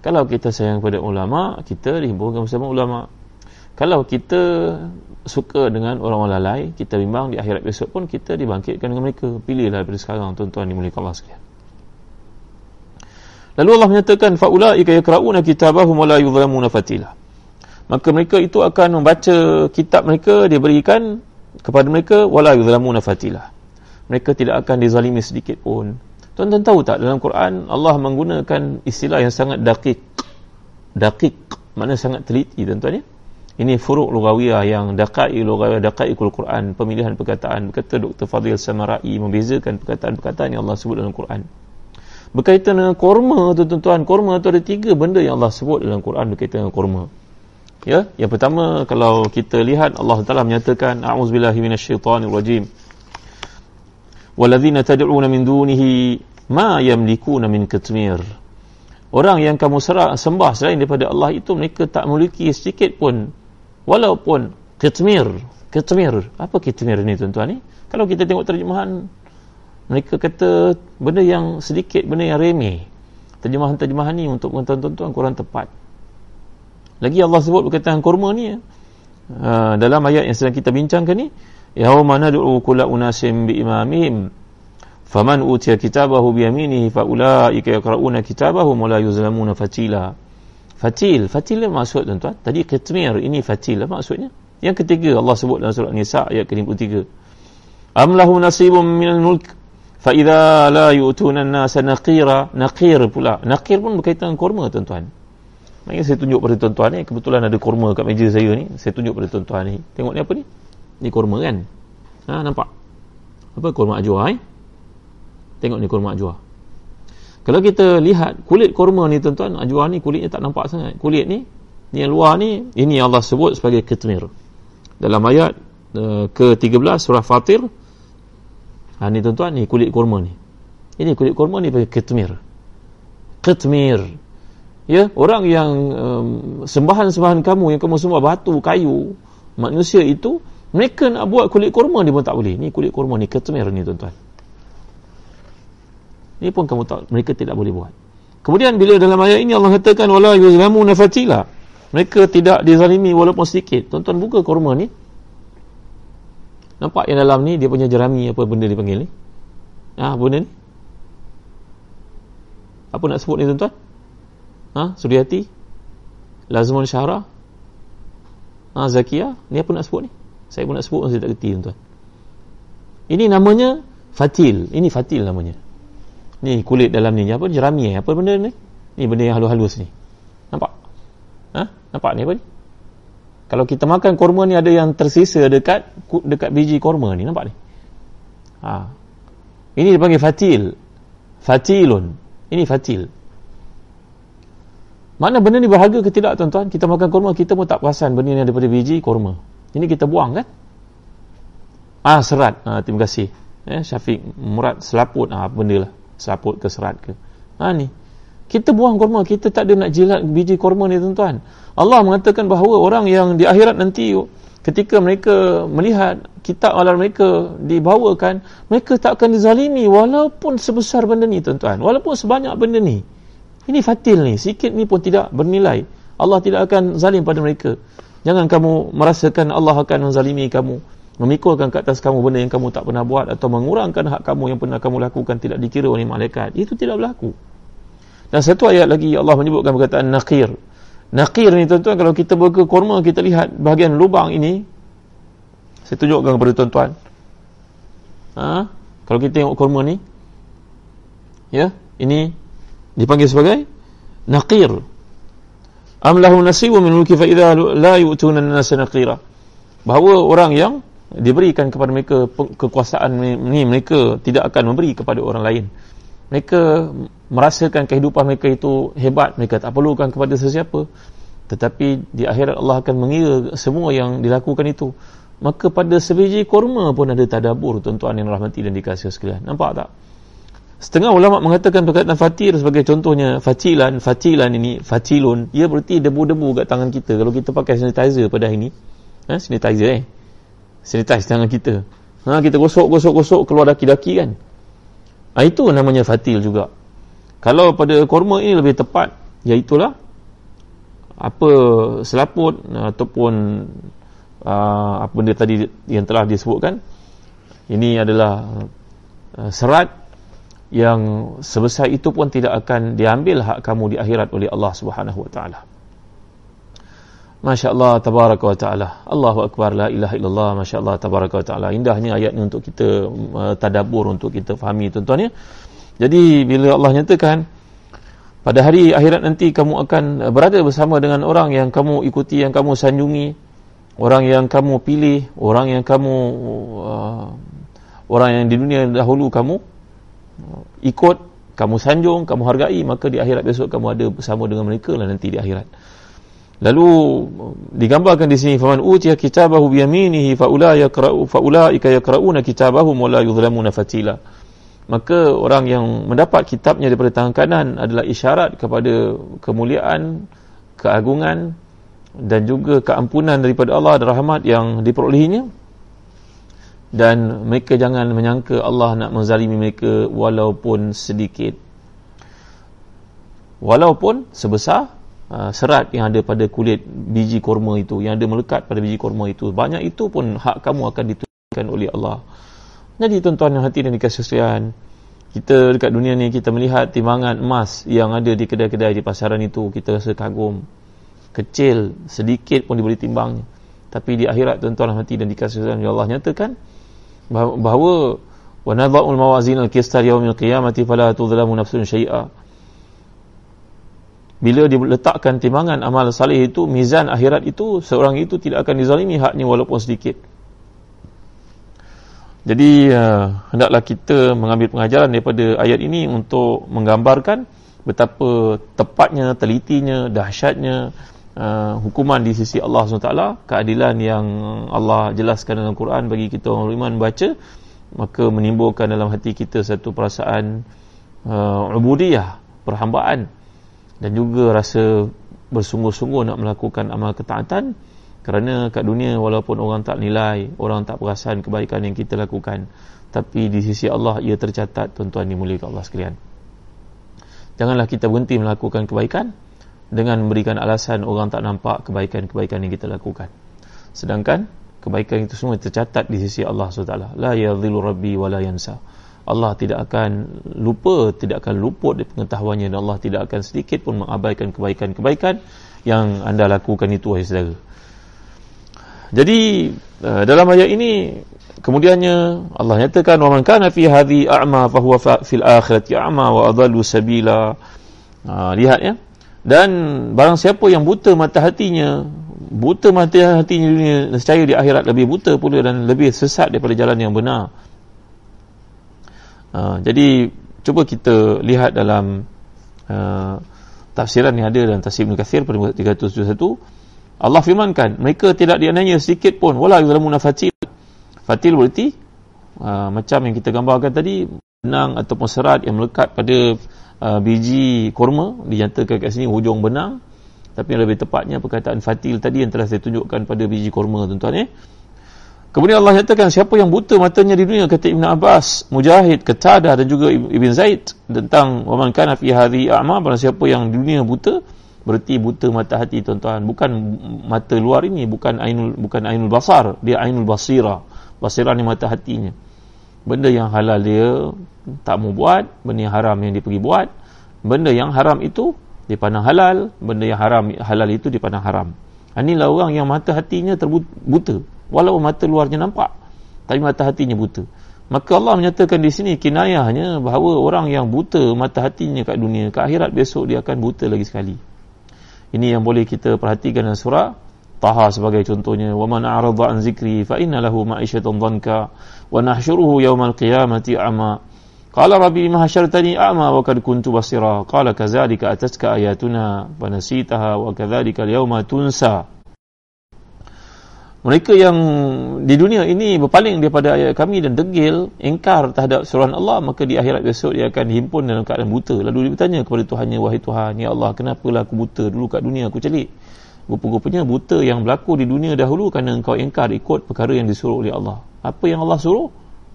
Kalau kita sayang pada ulama kita dihimpunkan bersama ulama. Kalau kita suka dengan orang-orang lalai kita bimbang di akhirat besok pun kita dibangkitkan dengan mereka. Pilihlah daripada sekarang tuan-tuan dimulihkan Allah sekalian. Lalu Allah menyatakan faulaika yakrauna kitabahum wa la yuzlamuna fatila maka mereka itu akan membaca kitab mereka diberikan kepada mereka wala yuzlamuna fatila mereka tidak akan dizalimi sedikit pun. Tuan-tuan tahu tak dalam Quran Allah menggunakan istilah yang sangat daqiq. Daqiq mana sangat teliti tuan-tuan ya. Ini furuk lugawiyah yang daqai lugawiyah daqaiqul Quran pemilihan perkataan. Berkata Dr. Fadil Samarai membezakan perkataan-perkataan yang Allah sebut dalam Quran. Berkaitan dengan korma tuan-tuan korma tu ada tiga benda yang Allah sebut dalam Quran berkaitan dengan korma ya yang pertama kalau kita lihat Allah Taala menyatakan a'udzubillahi minasyaitonirrajim waladzina tad'una min dunihi ma yamlikuna min katmir. Orang yang kamu serah, sembah selain daripada Allah itu mereka tak memiliki sedikit pun. Walaupun kitmir kitmir apa kitmir ni tuan-tuan ni? Kalau kita tengok terjemahan mereka kata benda yang sedikit benda yang remeh. Terjemahan-terjemahan ni untuk tuan-tuan kurang tepat lagi Allah sebut berkaitan kurma ni uh, dalam ayat yang sedang kita bincangkan ni yauma nad'u kulla unasim bi imamihim faman utiya kitabahu bi yaminihi fa ulaika yaqra'una kitabahum wa la yuzlamuna fatila Fatil, fatil apa maksud tuan-tuan? Tadi kitmir, ini fatil apa maksudnya? Yang ketiga Allah sebut dalam surah Nisa ayat ke-53. Am lahu nasibun minal mulk fa idza la yu'tuna an-nasa naqira, naqir pula. Naqir pun berkaitan kurma tuan-tuan. Mari saya tunjuk pada tuan-tuan ni, kebetulan ada kurma kat meja saya ni. Saya tunjuk pada tuan-tuan ni. Tengok ni apa ni? Ni kurma kan? Ha nampak? Apa kurma ajwa eh? Tengok ni kurma ajwa. Kalau kita lihat kulit kurma ni tuan-tuan, ajwa ni kulitnya tak nampak sangat. Kulit ni, ni yang luar ni, ini Allah sebut sebagai ketmir. Dalam ayat uh, ke-13 surah Fatir, ha, ni tuan-tuan, ni kulit kurma ni. Ini kulit kurma ni bagi ketmir. Ketmir. Ya, orang yang um, sembahan-sembahan kamu yang kamu semua batu, kayu, manusia itu, mereka nak buat kulit kurma ni pun tak boleh. Ni kulit kurma ni, ketmir ni tuan-tuan. Ini pun kamu tahu mereka tidak boleh buat. Kemudian bila dalam ayat ini Allah katakan wala yuzlamu nafatila. Mereka tidak dizalimi walaupun sedikit. Tuan-tuan buka kurma ni. Nampak yang dalam ni dia punya jerami apa benda dipanggil ni? Ah benda ni. Apa nak sebut ni tuan-tuan? Ha, Suryati? Lazmun Syahra? Ha, Zakia? Ni apa nak sebut ni? Saya pun nak sebut saya tak kerti tuan-tuan. Ini namanya Fatil. Ini Fatil namanya. Ni kulit dalam ni apa jerami apa benda ni? Ni benda yang halus-halus ni. Nampak? Ha? Nampak ni apa ni? Kalau kita makan korma ni ada yang tersisa dekat dekat biji korma ni, nampak ni? Ha. Ini dipanggil fatil. Fatilun. Ini fatil. Mana benda ni berharga ke tidak tuan-tuan? Kita makan korma kita pun tak perasan benda ni daripada biji korma. Ini kita buang kan? Ah serat. Ah terima kasih. Eh Syafiq Murad selaput ah benda lah saput ke serat ke ha ni kita buang korma kita tak ada nak jilat biji korma ni tuan-tuan Allah mengatakan bahawa orang yang di akhirat nanti ketika mereka melihat kitab alam mereka dibawakan mereka tak akan dizalimi walaupun sebesar benda ni tuan-tuan walaupun sebanyak benda ni ini fatil ni sikit ni pun tidak bernilai. Allah tidak akan zalim pada mereka. Jangan kamu merasakan Allah akan menzalimi kamu memikulkan ke atas kamu benda yang kamu tak pernah buat atau mengurangkan hak kamu yang pernah kamu lakukan tidak dikira oleh malaikat. Itu tidak berlaku. Dan satu ayat lagi Allah menyebutkan perkataan naqir. Naqir ni tuan-tuan kalau kita buka kurma kita lihat bahagian lubang ini. Saya tunjukkan kepada tuan-tuan. Ha? kalau kita tengok kurma ni ya ini dipanggil sebagai naqir. Am lahu nasibu min mulki fa idza la yu'tuna an-nasa naqira. Bahawa orang yang diberikan kepada mereka kekuasaan ni mereka tidak akan memberi kepada orang lain. Mereka merasakan kehidupan mereka itu hebat mereka tak perlukan kepada sesiapa. Tetapi di akhirat Allah akan mengira semua yang dilakukan itu. Maka pada sebiji kurma pun ada tadabur tuan-tuan yang rahmati dan dikasih sekalian. Nampak tak Setengah ulama mengatakan perkataan fatir sebagai contohnya facilan, facilan ini, facilun, ia berarti debu-debu kat tangan kita. Kalau kita pakai sanitizer pada hari ini, ha, sanitizer eh. Sanitize tangan kita. Ha, kita gosok, gosok, gosok, keluar daki-daki kan. Ha, itu namanya fatil juga. Kalau pada korma ini lebih tepat, iaitulah apa selaput ataupun uh, apa benda tadi yang telah disebutkan ini adalah uh, serat yang sebesar itu pun tidak akan diambil hak kamu di akhirat oleh Allah Subhanahu wa taala. Masya-Allah tabaraka wa taala. Allahu akbar la ilaha illallah masya-Allah tabaraka wa taala. Indahnya ayat ini untuk kita uh, tadabbur untuk kita fahami tuan-tuan ya. Jadi bila Allah nyatakan pada hari akhirat nanti kamu akan berada bersama dengan orang yang kamu ikuti, yang kamu sanjungi, orang yang kamu pilih, orang yang kamu uh, orang yang di dunia dahulu kamu ikut kamu sanjung kamu hargai maka di akhirat besok kamu ada bersama dengan mereka lah nanti di akhirat. Lalu digambarkan di sini faman utiya kitabahu bi yaminihi fa ulai yaqra'u fa ulaika yaqra'una kitabahum wa la yuzlamuna fatila. Maka orang yang mendapat kitabnya daripada tangan kanan adalah isyarat kepada kemuliaan keagungan dan juga keampunan daripada Allah dan rahmat yang diperolehinya dan mereka jangan menyangka Allah nak menzalimi mereka walaupun sedikit. Walaupun sebesar uh, serat yang ada pada kulit biji korma itu yang ada melekat pada biji korma itu. Banyak itu pun hak kamu akan ditunjukkan oleh Allah. Jadi tuan-tuan yang hati dan dikasih sekalian kita dekat dunia ni kita melihat timbangan emas yang ada di kedai-kedai di pasaran itu kita rasa kagum. Kecil sedikit pun diberi timbangnya. Tapi di akhirat tuan-tuan hati dan dikasih sekalian Allah nyatakan bahawa wa nadha'ul mawazin al-qist yaumil qiyamati fala tudhlamu nafsun syai'a. Bila diletakkan timbangan amal salih itu mizan akhirat itu seorang itu tidak akan dizalimi haknya walaupun sedikit. Jadi uh, hendaklah kita mengambil pengajaran daripada ayat ini untuk menggambarkan betapa tepatnya telitinya dahsyatnya uh, hukuman di sisi Allah SWT keadilan yang Allah jelaskan dalam Quran bagi kita orang beriman baca maka menimbulkan dalam hati kita satu perasaan uh, ubudiyah perhambaan dan juga rasa bersungguh-sungguh nak melakukan amal ketaatan kerana kat dunia walaupun orang tak nilai orang tak perasan kebaikan yang kita lakukan tapi di sisi Allah ia tercatat tuan-tuan dimuliakan Allah sekalian. Janganlah kita berhenti melakukan kebaikan dengan memberikan alasan orang tak nampak kebaikan-kebaikan yang kita lakukan. Sedangkan kebaikan itu semua tercatat di sisi Allah SWT. La yadhilu rabbi wa la yansa. Allah tidak akan lupa, tidak akan luput di pengetahuannya dan Allah tidak akan sedikit pun mengabaikan kebaikan-kebaikan yang anda lakukan itu wahai saudara. Jadi uh, dalam ayat ini kemudiannya Allah nyatakan wa man kana fi hadhi a'ma fa huwa fil akhirati a'ma wa adallu sabila. Uh, lihat ya dan barang siapa yang buta mata hatinya buta mata hatinya dunia nescaya di akhirat lebih buta pula dan lebih sesat daripada jalan yang benar. Uh, jadi cuba kita lihat dalam uh, tafsiran yang ada dalam tafsir Ibn Kathir pada 371 Allah firmankan mereka tidak diananya sedikit pun. Wala yuzlamuna fatil. Fatil berarti uh, macam yang kita gambarkan tadi benang ataupun serat yang melekat pada uh, biji korma dinyatakan kat sini hujung benang. Tapi yang lebih tepatnya perkataan fatil tadi yang telah saya tunjukkan pada biji korma tuan-tuan eh. kemudian Allah nyatakan siapa yang buta matanya di dunia kata Ibn Abbas Mujahid, Ketadah dan juga Ibn Zaid tentang waman kana fi hadhi a'ma barang siapa yang di dunia buta berarti buta mata hati tuan-tuan. Bukan mata luar ini bukan ainul bukan ainul basar dia ainul basira. Basira ni mata hatinya benda yang halal dia tak mau buat benda yang haram yang dia pergi buat benda yang haram itu dipandang halal benda yang haram halal itu dipandang haram. Ha, inilah orang yang mata hatinya terbuta. Walaupun mata luarnya nampak tapi mata hatinya buta. Maka Allah menyatakan di sini kinayahnya bahawa orang yang buta mata hatinya kat dunia kat akhirat besok dia akan buta lagi sekali. Ini yang boleh kita perhatikan dalam surah Taha sebagai contohnya wa man a'rada an zikri fa inna lahu ma'isyatan dhanka wa nahsyuruhu yawmal qiyamati a'ma. Qala rabbi lima hasyartani a'ma wa kad kuntu basira? Qala kadzalika atatka ayatuna wa nasitaha wa kadzalika al-yawma tunsa. Mereka yang di dunia ini berpaling daripada ayat kami dan degil ingkar terhadap suruhan Allah maka di akhirat besok dia akan dihimpun dalam keadaan buta. Lalu dia bertanya kepada Tuhannya wahai Tuhan ya Allah kenapalah aku buta? Dulu kat dunia aku celik rupa-rupanya buta yang berlaku di dunia dahulu kerana engkau ingkar ikut perkara yang disuruh oleh Allah. Apa yang Allah suruh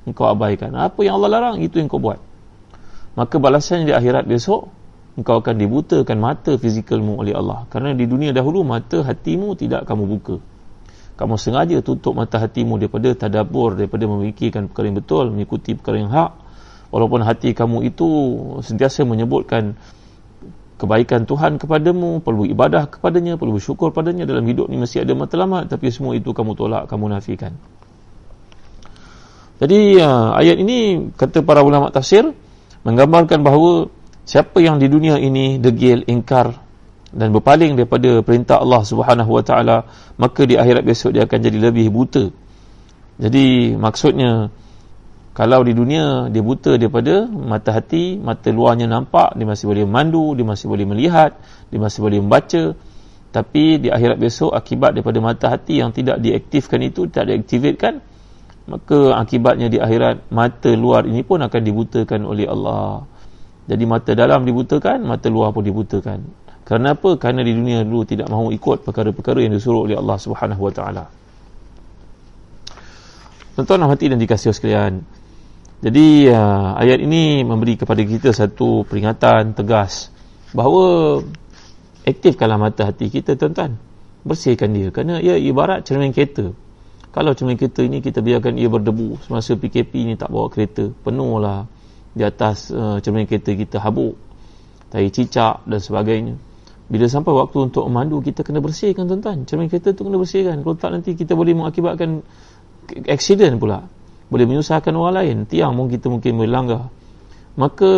engkau abaikan. Apa yang Allah larang itu yang kau buat. Maka balasannya di akhirat besok engkau akan dibutakan mata fizikalmu oleh Allah. Kerana di dunia dahulu mata hatimu tidak kamu buka. Kamu sengaja tutup mata hatimu daripada tadabur daripada memikirkan perkara yang betul mengikuti perkara yang hak. Walaupun hati kamu itu sentiasa menyebutkan kebaikan Tuhan kepadamu perlu ibadah kepadanya perlu bersyukur padanya dalam hidup ni mesti ada matlamat tapi semua itu kamu tolak kamu nafikan. Jadi uh, ayat ini kata para ulama tafsir menggambarkan bahawa siapa yang di dunia ini degil ingkar dan berpaling daripada perintah Allah Subhanahu Wa Taala maka di akhirat besok dia akan jadi lebih buta. Jadi maksudnya kalau di dunia dia buta daripada mata hati mata luarnya nampak dia masih boleh mandu dia masih boleh melihat dia masih boleh membaca tapi di akhirat besok akibat daripada mata hati yang tidak diaktifkan itu tidak diaktifkan maka akibatnya di akhirat mata luar ini pun akan dibutakan oleh Allah jadi mata dalam dibutakan mata luar pun dibutakan kerana apa? Kerana di dunia dulu tidak mahu ikut perkara-perkara yang disuruh oleh Allah Subhanahu Wa Taala. Tuan-tuan hati dan dikasih sekalian. Jadi uh, ayat ini memberi kepada kita satu peringatan tegas bahawa aktifkanlah mata hati kita tuan-tuan. Bersihkan dia kerana ia ibarat cermin kereta. Kalau cermin kereta ini kita biarkan ia berdebu semasa PKP ini tak bawa kereta, penuhlah di atas uh, cermin kereta kita habuk. Tai cicak dan sebagainya bila sampai waktu untuk memandu kita kena bersihkan tuan-tuan cermin kereta tu kena bersihkan kalau tak nanti kita boleh mengakibatkan accident pula boleh menyusahkan orang lain. Tiang pun kita mungkin melanggar maka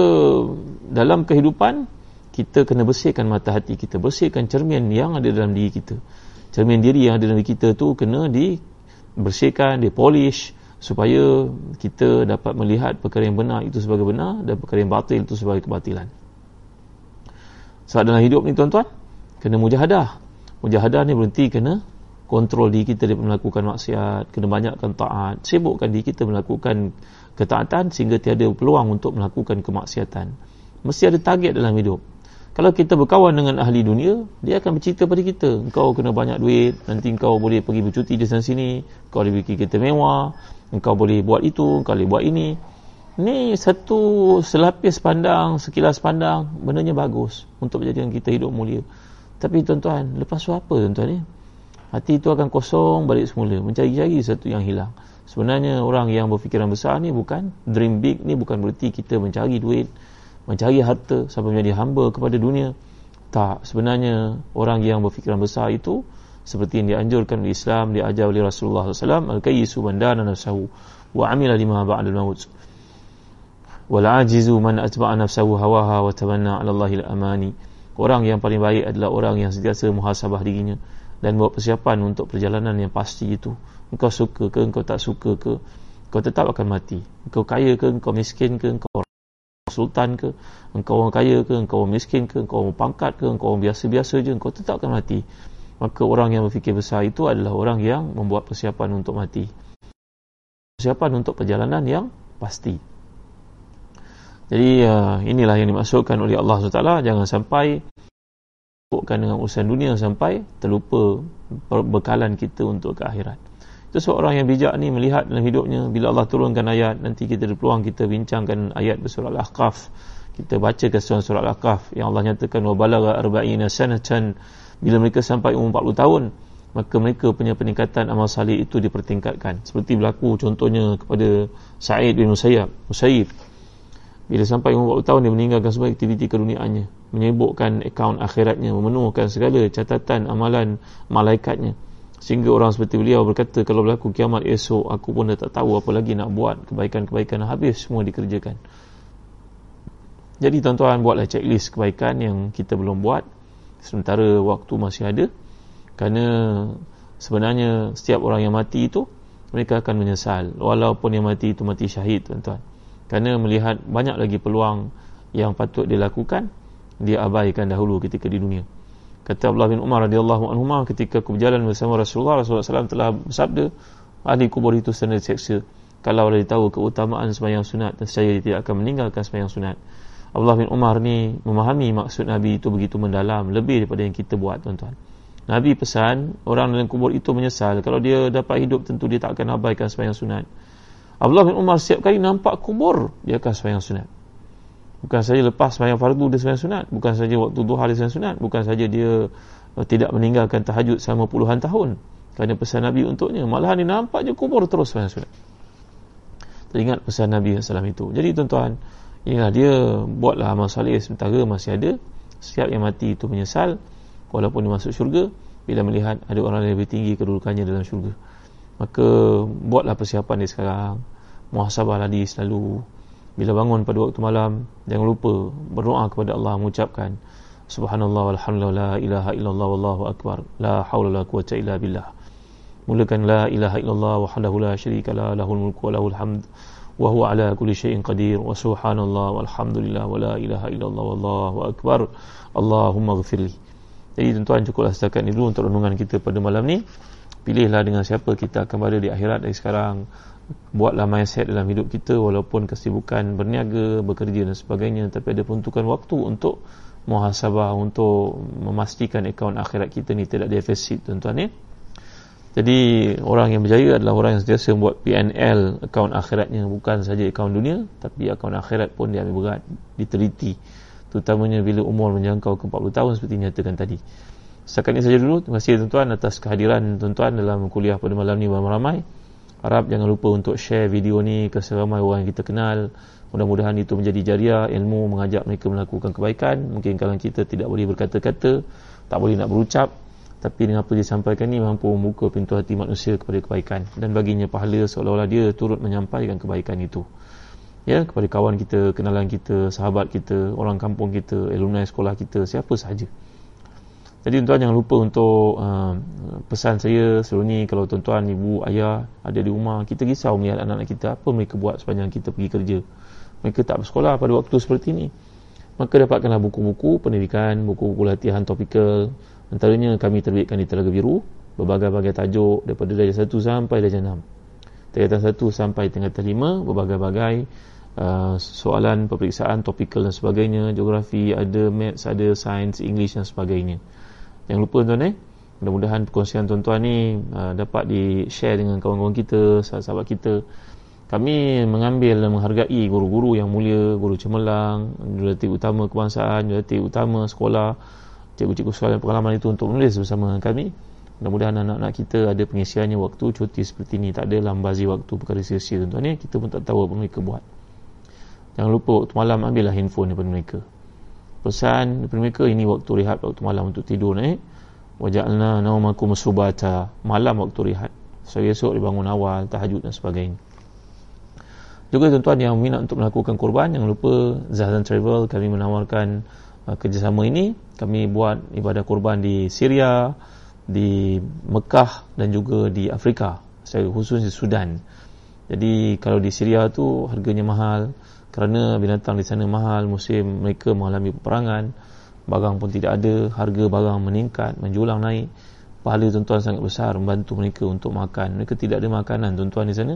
dalam kehidupan kita kena bersihkan mata hati kita. Bersihkan cermin yang ada dalam diri kita. Cermin diri yang ada dalam diri kita tu kena dibersihkan dipolish supaya kita dapat melihat perkara yang benar itu sebagai benar dan perkara yang batil itu sebagai kebatilan. Sebab dalam hidup ni tuan-tuan, kena mujahadah. Mujahadah ni berhenti kena kontrol diri kita daripada melakukan maksiat, kena banyakkan taat, sibukkan diri kita melakukan ketaatan sehingga tiada peluang untuk melakukan kemaksiatan. Mesti ada target dalam hidup. Kalau kita berkawan dengan ahli dunia, dia akan bercerita pada kita. Engkau kena banyak duit, nanti engkau boleh pergi bercuti di sana sini, engkau boleh pergi kereta mewah, engkau boleh buat itu, engkau boleh buat ini. Ni satu selapis pandang, sekilas pandang, benarnya bagus untuk menjadikan kita hidup mulia. Tapi tuan-tuan, lepas tu apa tuan-tuan ni? Hati itu akan kosong balik semula, mencari-cari satu yang hilang. Sebenarnya orang yang berfikiran besar ni bukan dream big ni bukan berarti kita mencari duit, mencari harta sampai menjadi hamba kepada dunia. Tak, sebenarnya orang yang berfikiran besar itu seperti yang dianjurkan oleh Islam, diajar oleh Rasulullah SAW, al-kayyisu bandana nafsahu wa amila lima ba'dal maut wal ajizu man atba'a nafsahu hawaha wa tamanna 'ala Allahil amani. Orang yang paling baik adalah orang yang sentiasa muhasabah dirinya dan buat persiapan untuk perjalanan yang pasti itu. Engkau suka ke engkau tak suka ke engkau tetap akan mati. Engkau kaya ke engkau miskin ke engkau sultan ke engkau orang kaya ke engkau orang miskin ke engkau orang pangkat ke engkau orang biasa-biasa je engkau tetap akan mati. Maka orang yang berfikir besar itu adalah orang yang membuat persiapan untuk mati. Persiapan untuk perjalanan yang pasti. Jadi uh, inilah yang dimaksudkan oleh Allah SWT. Jangan sampai bukan dengan urusan dunia sampai terlupa bekalan kita untuk ke akhirat. Itu seorang yang bijak ni melihat dalam hidupnya bila Allah turunkan ayat nanti kita ada peluang kita bincangkan ayat bersurah Al-Ahqaf. Kita baca ke surah Al-Ahqaf yang Allah nyatakan wa balagha arba'ina sanatan bila mereka sampai umur 40 tahun maka mereka punya peningkatan amal salih itu dipertingkatkan. Seperti berlaku contohnya kepada Sa'id bin Musayyab, Musayyib bila sampai umur 40 tahun dia meninggalkan semua aktiviti keduniaannya menyibukkan akaun akhiratnya memenuhkan segala catatan amalan malaikatnya. Sehingga orang seperti beliau berkata kalau berlaku kiamat esok aku pun dah tak tahu apa lagi nak buat. Kebaikan-kebaikan habis semua dikerjakan. Jadi tuan-tuan buatlah checklist kebaikan yang kita belum buat. Sementara waktu masih ada. Kerana sebenarnya setiap orang yang mati itu mereka akan menyesal. Walaupun yang mati itu mati syahid tuan-tuan. Kerana melihat banyak lagi peluang yang patut dilakukan dia abaikan dahulu ketika di dunia. Kata Abdullah bin Umar radhiyallahu anhu ketika aku berjalan bersama Rasulullah Rasulullah SAW telah bersabda ahli kubur itu sana diseksa. Kalau dia tahu keutamaan sembahyang sunat dan saya tidak akan meninggalkan sembahyang sunat. Abdullah bin Umar ni memahami maksud Nabi itu begitu mendalam lebih daripada yang kita buat tuan-tuan. Nabi pesan orang dalam kubur itu menyesal. Kalau dia dapat hidup tentu dia tak akan abaikan sembahyang sunat. Abdullah bin Umar setiap kali nampak kubur dia akan sembahyang sunat bukan saja lepas sembahyang fardu dia sembahyang sunat bukan saja waktu duha dia sembahyang sunat bukan saja dia uh, tidak meninggalkan tahajud selama puluhan tahun. Kerana pesan Nabi untuknya malahan dia nampak je kubur terus sembahyang sunat. Teringat pesan Nabi SAW itu. Jadi tuan-tuan inilah dia buatlah amal salih sementara masih ada. Setiap yang mati itu menyesal walaupun dia masuk syurga bila melihat ada orang yang lebih tinggi kedudukannya dalam syurga. Maka buatlah persiapan dia sekarang. Muhasabahlah diri selalu bila bangun pada waktu malam jangan lupa berdoa kepada Allah mengucapkan subhanallah walhamdulillah la ilaha illallah wallahu akbar la haula la quwata illa billah. Mulakan la ilaha illallah wahdahu la syarika la lahul mulku wa lahul hamd wa huwa ala kulli syai'in qadir wa subhanallah walhamdulillah wa la ilaha illallah wallahu akbar. Allahumma ghafirli jadi tuan-tuan cukuplah setakat ini dulu untuk renungan kita pada malam ni pilihlah dengan siapa kita akan berada di akhirat dari sekarang buatlah mindset dalam hidup kita walaupun kesibukan berniaga bekerja dan sebagainya tapi ada peruntukan waktu untuk muhasabah untuk memastikan akaun akhirat kita ni tidak defisit tuan-tuan ya jadi orang yang berjaya adalah orang yang sentiasa membuat PNL akaun akhiratnya bukan saja akaun dunia tapi akaun akhirat pun dia ambil berat, diteliti. Terutamanya bila umur menjangkau ke 40 tahun seperti nyatakan tadi. Setakat ini saja dulu. Terima kasih tuan-tuan atas kehadiran tuan-tuan dalam kuliah pada malam ni ramai-ramai. Harap jangan lupa untuk share video ni ke seramai orang yang kita kenal. Mudah-mudahan itu menjadi jariah ilmu mengajak mereka melakukan kebaikan. Mungkin kalau kita tidak boleh berkata-kata, tak boleh nak berucap, tapi dengan apa dia sampaikan ni mampu membuka pintu hati manusia kepada kebaikan dan baginya pahala seolah-olah dia turut menyampaikan kebaikan itu ya kepada kawan kita, kenalan kita, sahabat kita, orang kampung kita, alumni sekolah kita, siapa sahaja. Jadi tuan-tuan jangan lupa untuk uh, pesan saya sebelum ni kalau tuan-tuan, ibu, ayah ada di rumah, kita risau melihat anak-anak kita apa mereka buat sepanjang kita pergi kerja. Mereka tak bersekolah pada waktu seperti ini. Maka dapatkanlah buku-buku pendidikan, buku-buku latihan topikal, Antaranya kami terbitkan di Telaga Biru berbagai-bagai tajuk daripada darjah 1 sampai darjah 6. Tingkatan 1 sampai tingkatan 5 berbagai-bagai uh, soalan peperiksaan topikal dan sebagainya, geografi, ada maths, ada sains, English dan sebagainya. Jangan lupa tuan eh. Mudah-mudahan perkongsian tuan-tuan ni uh, dapat di-share dengan kawan-kawan kita, sahabat-sahabat kita. Kami mengambil dan menghargai guru-guru yang mulia, guru cemerlang, jurulatih utama kebangsaan, jurulatih utama sekolah, cikgu-cikgu sekolah pengalaman itu untuk menulis bersama dengan kami. Mudah-mudahan anak-anak kita ada pengisiannya waktu cuti seperti ini. Tak ada lambazi waktu perkara sia-sia tuan-tuan ya kita pun tak tahu apa mereka buat. Jangan lupa waktu malam ambillah handphone daripada mereka pesan mereka ini waktu rehat waktu malam untuk tidur eh waja'alna naumakum subata malam waktu rehat. So esok dibangun awal tahajud dan sebagainya. Juga tuan-tuan yang minat untuk melakukan korban jangan lupa Zahdan Travel kami menawarkan uh, kerjasama ini. Kami buat ibadah kurban di Syria di Mekah dan juga di Afrika saya khusus di Sudan. Jadi kalau di Syria tu harganya mahal kerana binatang di sana mahal musim mereka mengalami peperangan barang pun tidak ada harga barang meningkat menjulang naik pahala tuan-tuan sangat besar membantu mereka untuk makan. Mereka tidak ada makanan tuan-tuan di sana.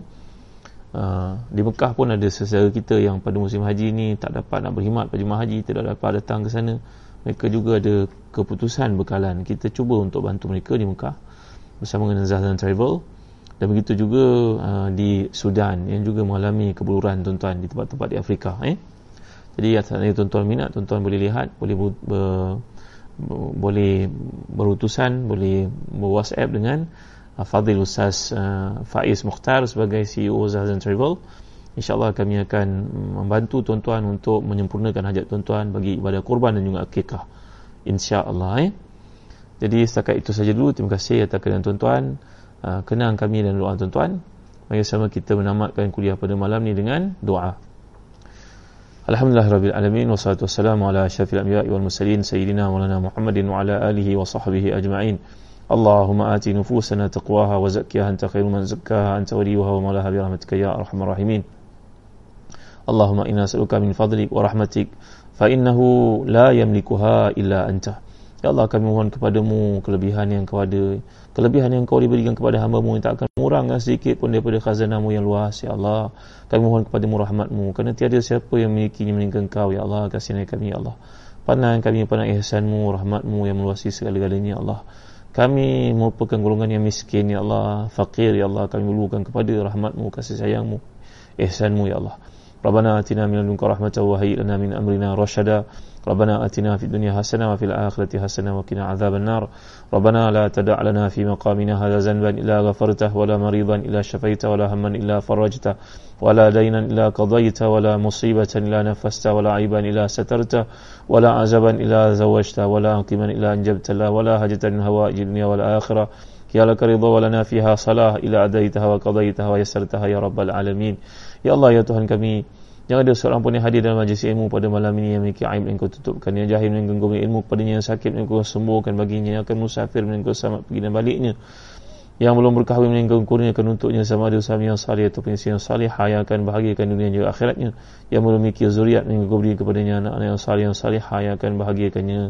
Uh, di Mekah pun ada sesaudara kita yang pada musim haji ni tak dapat nak berkhidmat pada jemaah haji tidak dapat datang ke sana. Mereka juga ada keputusan bekalan. Kita cuba untuk bantu mereka di Mekah bersama dengan Zahdan Travel dan begitu juga uh, di Sudan yang juga mengalami kebuluran tuan-tuan di tempat-tempat di Afrika eh? jadi atas ini tuan-tuan minat tuan-tuan boleh lihat boleh ber, ber, boleh berutusan boleh ber-whatsapp dengan Fadil Ustaz uh, Faiz Mukhtar sebagai CEO Zahzan Travel InsyaAllah kami akan membantu tuan-tuan untuk menyempurnakan hajat tuan-tuan bagi ibadah kurban dan juga akikah InsyaAllah eh. Jadi setakat itu saja dulu Terima kasih atas kenan tuan-tuan uh, Kenang kami dan doa tuan-tuan Mari sama kita menamatkan kuliah pada malam ni dengan doa Alhamdulillah Rabbil Alamin Wassalatu wassalamu ala syafil anbiya wal musalin Sayyidina Maulana Muhammadin wa ala alihi wa sahbihi ajma'in اللهم آت نفوسنا تقواها وزكها أنت خير من زكاها أنت وليها ومولاها برحمتك يا أرحم الراحمين اللهم إنا نسألك من فضلك ورحمتك فإنه لا يملكها إلا أنت Ya Allah kami mohon kepadamu kelebihan yang kau ada kelebihan yang kau diberikan kepada hamba-Mu yang tak akan mengurangkan sedikit pun daripada khazanah-Mu yang luas ya Allah. Kami mohon kepadamu rahmat-Mu. Kerana tiada siapa yang memilikinya melainkan Kau ya Allah. Kasihani kami ya Allah. Pandang kami pandang ihsan-Mu rahmat-Mu yang meluasi segala-galanya ya Allah. Kami merupakan golongan yang miskin ya Allah. Fakir ya Allah. Kami meluahkan kepada rahmat-Mu kasih sayang-Mu ihsan-Mu ya Allah Atina min ladunka rahmatan wa hayyi lana min amrina rashada ربنا آتنا في الدنيا حسنة وفي الآخرة حسنة وقنا عذاب النار. ربنا لا تدع لنا في مقامنا هذا ذنبا إلا غفرته ولا مريضا إلا شفيته ولا هما إلا فرجته ولا دينا إلا قضيته ولا مصيبة إلا نفست ولا عيبا إلا سترته ولا عزبا إلا زوجته ولا عقيما إلا أنجبت له ولا هجة من هوائج الدنيا والآخرة. يا لك رضا ولنا فيها صلاة إلى أديتها وقضيتها ويسرتها يا رب العالمين. Ya Allah ya Tuhan kami Jangan ada seorang pun yang hadir dalam majlis ilmu pada malam ini yang memiliki aib yang kau tutupkan. Yang jahil yang genggam ilmu kepadanya yang sakit yang kau sembuhkan baginya. Yang akan musafir yang kau selamat pergi dan baliknya. Yang belum berkahwin yang kau kurniakan untuknya sama ada usaha yang salih ataupun isteri yang salih. Yang akan bahagiakan dunia juga akhiratnya. Yang belum memiliki zuriat yang kau beri kepadanya anak-anak yang salih yang salih. Yang akan bahagiakannya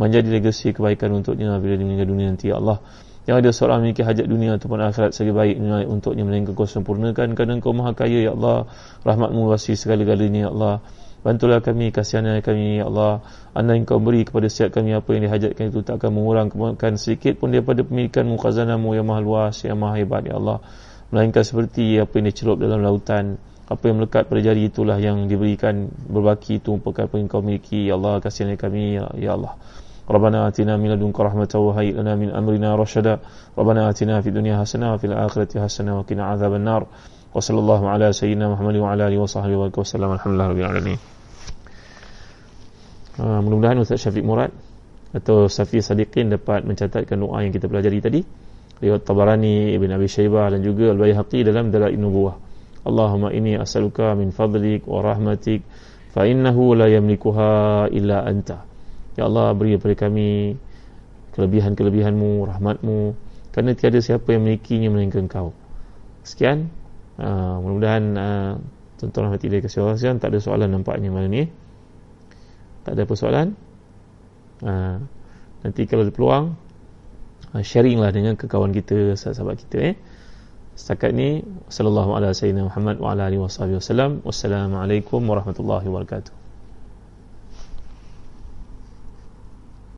menjadi legasi kebaikan untuknya bila dia meninggal dunia nanti ya Allah yang ada seorang memiliki hajat dunia ataupun akhirat sebagai baik nilai untuknya melainkan kau sempurnakan. Kerana engkau maha kaya ya Allah rahmatmu wasi segala-galanya ya Allah. Bantulah kami kasihannya kami ya Allah. Anda yang kau beri kepada setiap kami apa yang dihajatkan itu tak akan mengurangkan sedikit pun daripada pemilikan mukazanamu yang maha luas yang maha hebat ya Allah. Melainkan seperti apa yang dicelup dalam lautan apa yang melekat pada jari itulah yang diberikan berbaki itu merupakan apa yang kau miliki. Ya Allah kasihannya kami ya, ya Allah ربنا آتنا من لدنك رحمة وهيئ لنا من أمرنا رشدا ربنا آتنا في الدنيا حسنة وفي الآخرة حسنة وقنا عذاب النار وصلى الله على سيدنا محمد وعلى آله وصحبه وسلم الحمد لله رب العالمين Uh, mudah-mudahan Ustaz Syafiq Murad atau Safi Sadiqin dapat mencatatkan doa yang kita pelajari tadi riwayat Tabarani Ibn Abi Shaybah dan juga Al-Bayhaqi dalam Dalail Nubuwah Allahumma inni as'aluka min fadlik wa rahmatik fa innahu la yamlikuha illa anta Ya Allah beri kepada kami kelebihan-kelebihanmu, rahmatmu. Kerana tiada siapa yang memilikinya melainkan kau sekian. Uh, mudah-mudahan uh, tuan-tuan rahmati dari kasih Allah sekian tak ada soalan nampaknya malam ni. Tak ada persoalan. Uh, nanti kalau ada peluang uh, sharing lah dengan kekawan kita sahabat-sahabat kita eh. Setakat ni sallallahu alaihi wasallam Muhammad wa ala alihi wasallam wassalamualaikum warahmatullahi wabarakatuh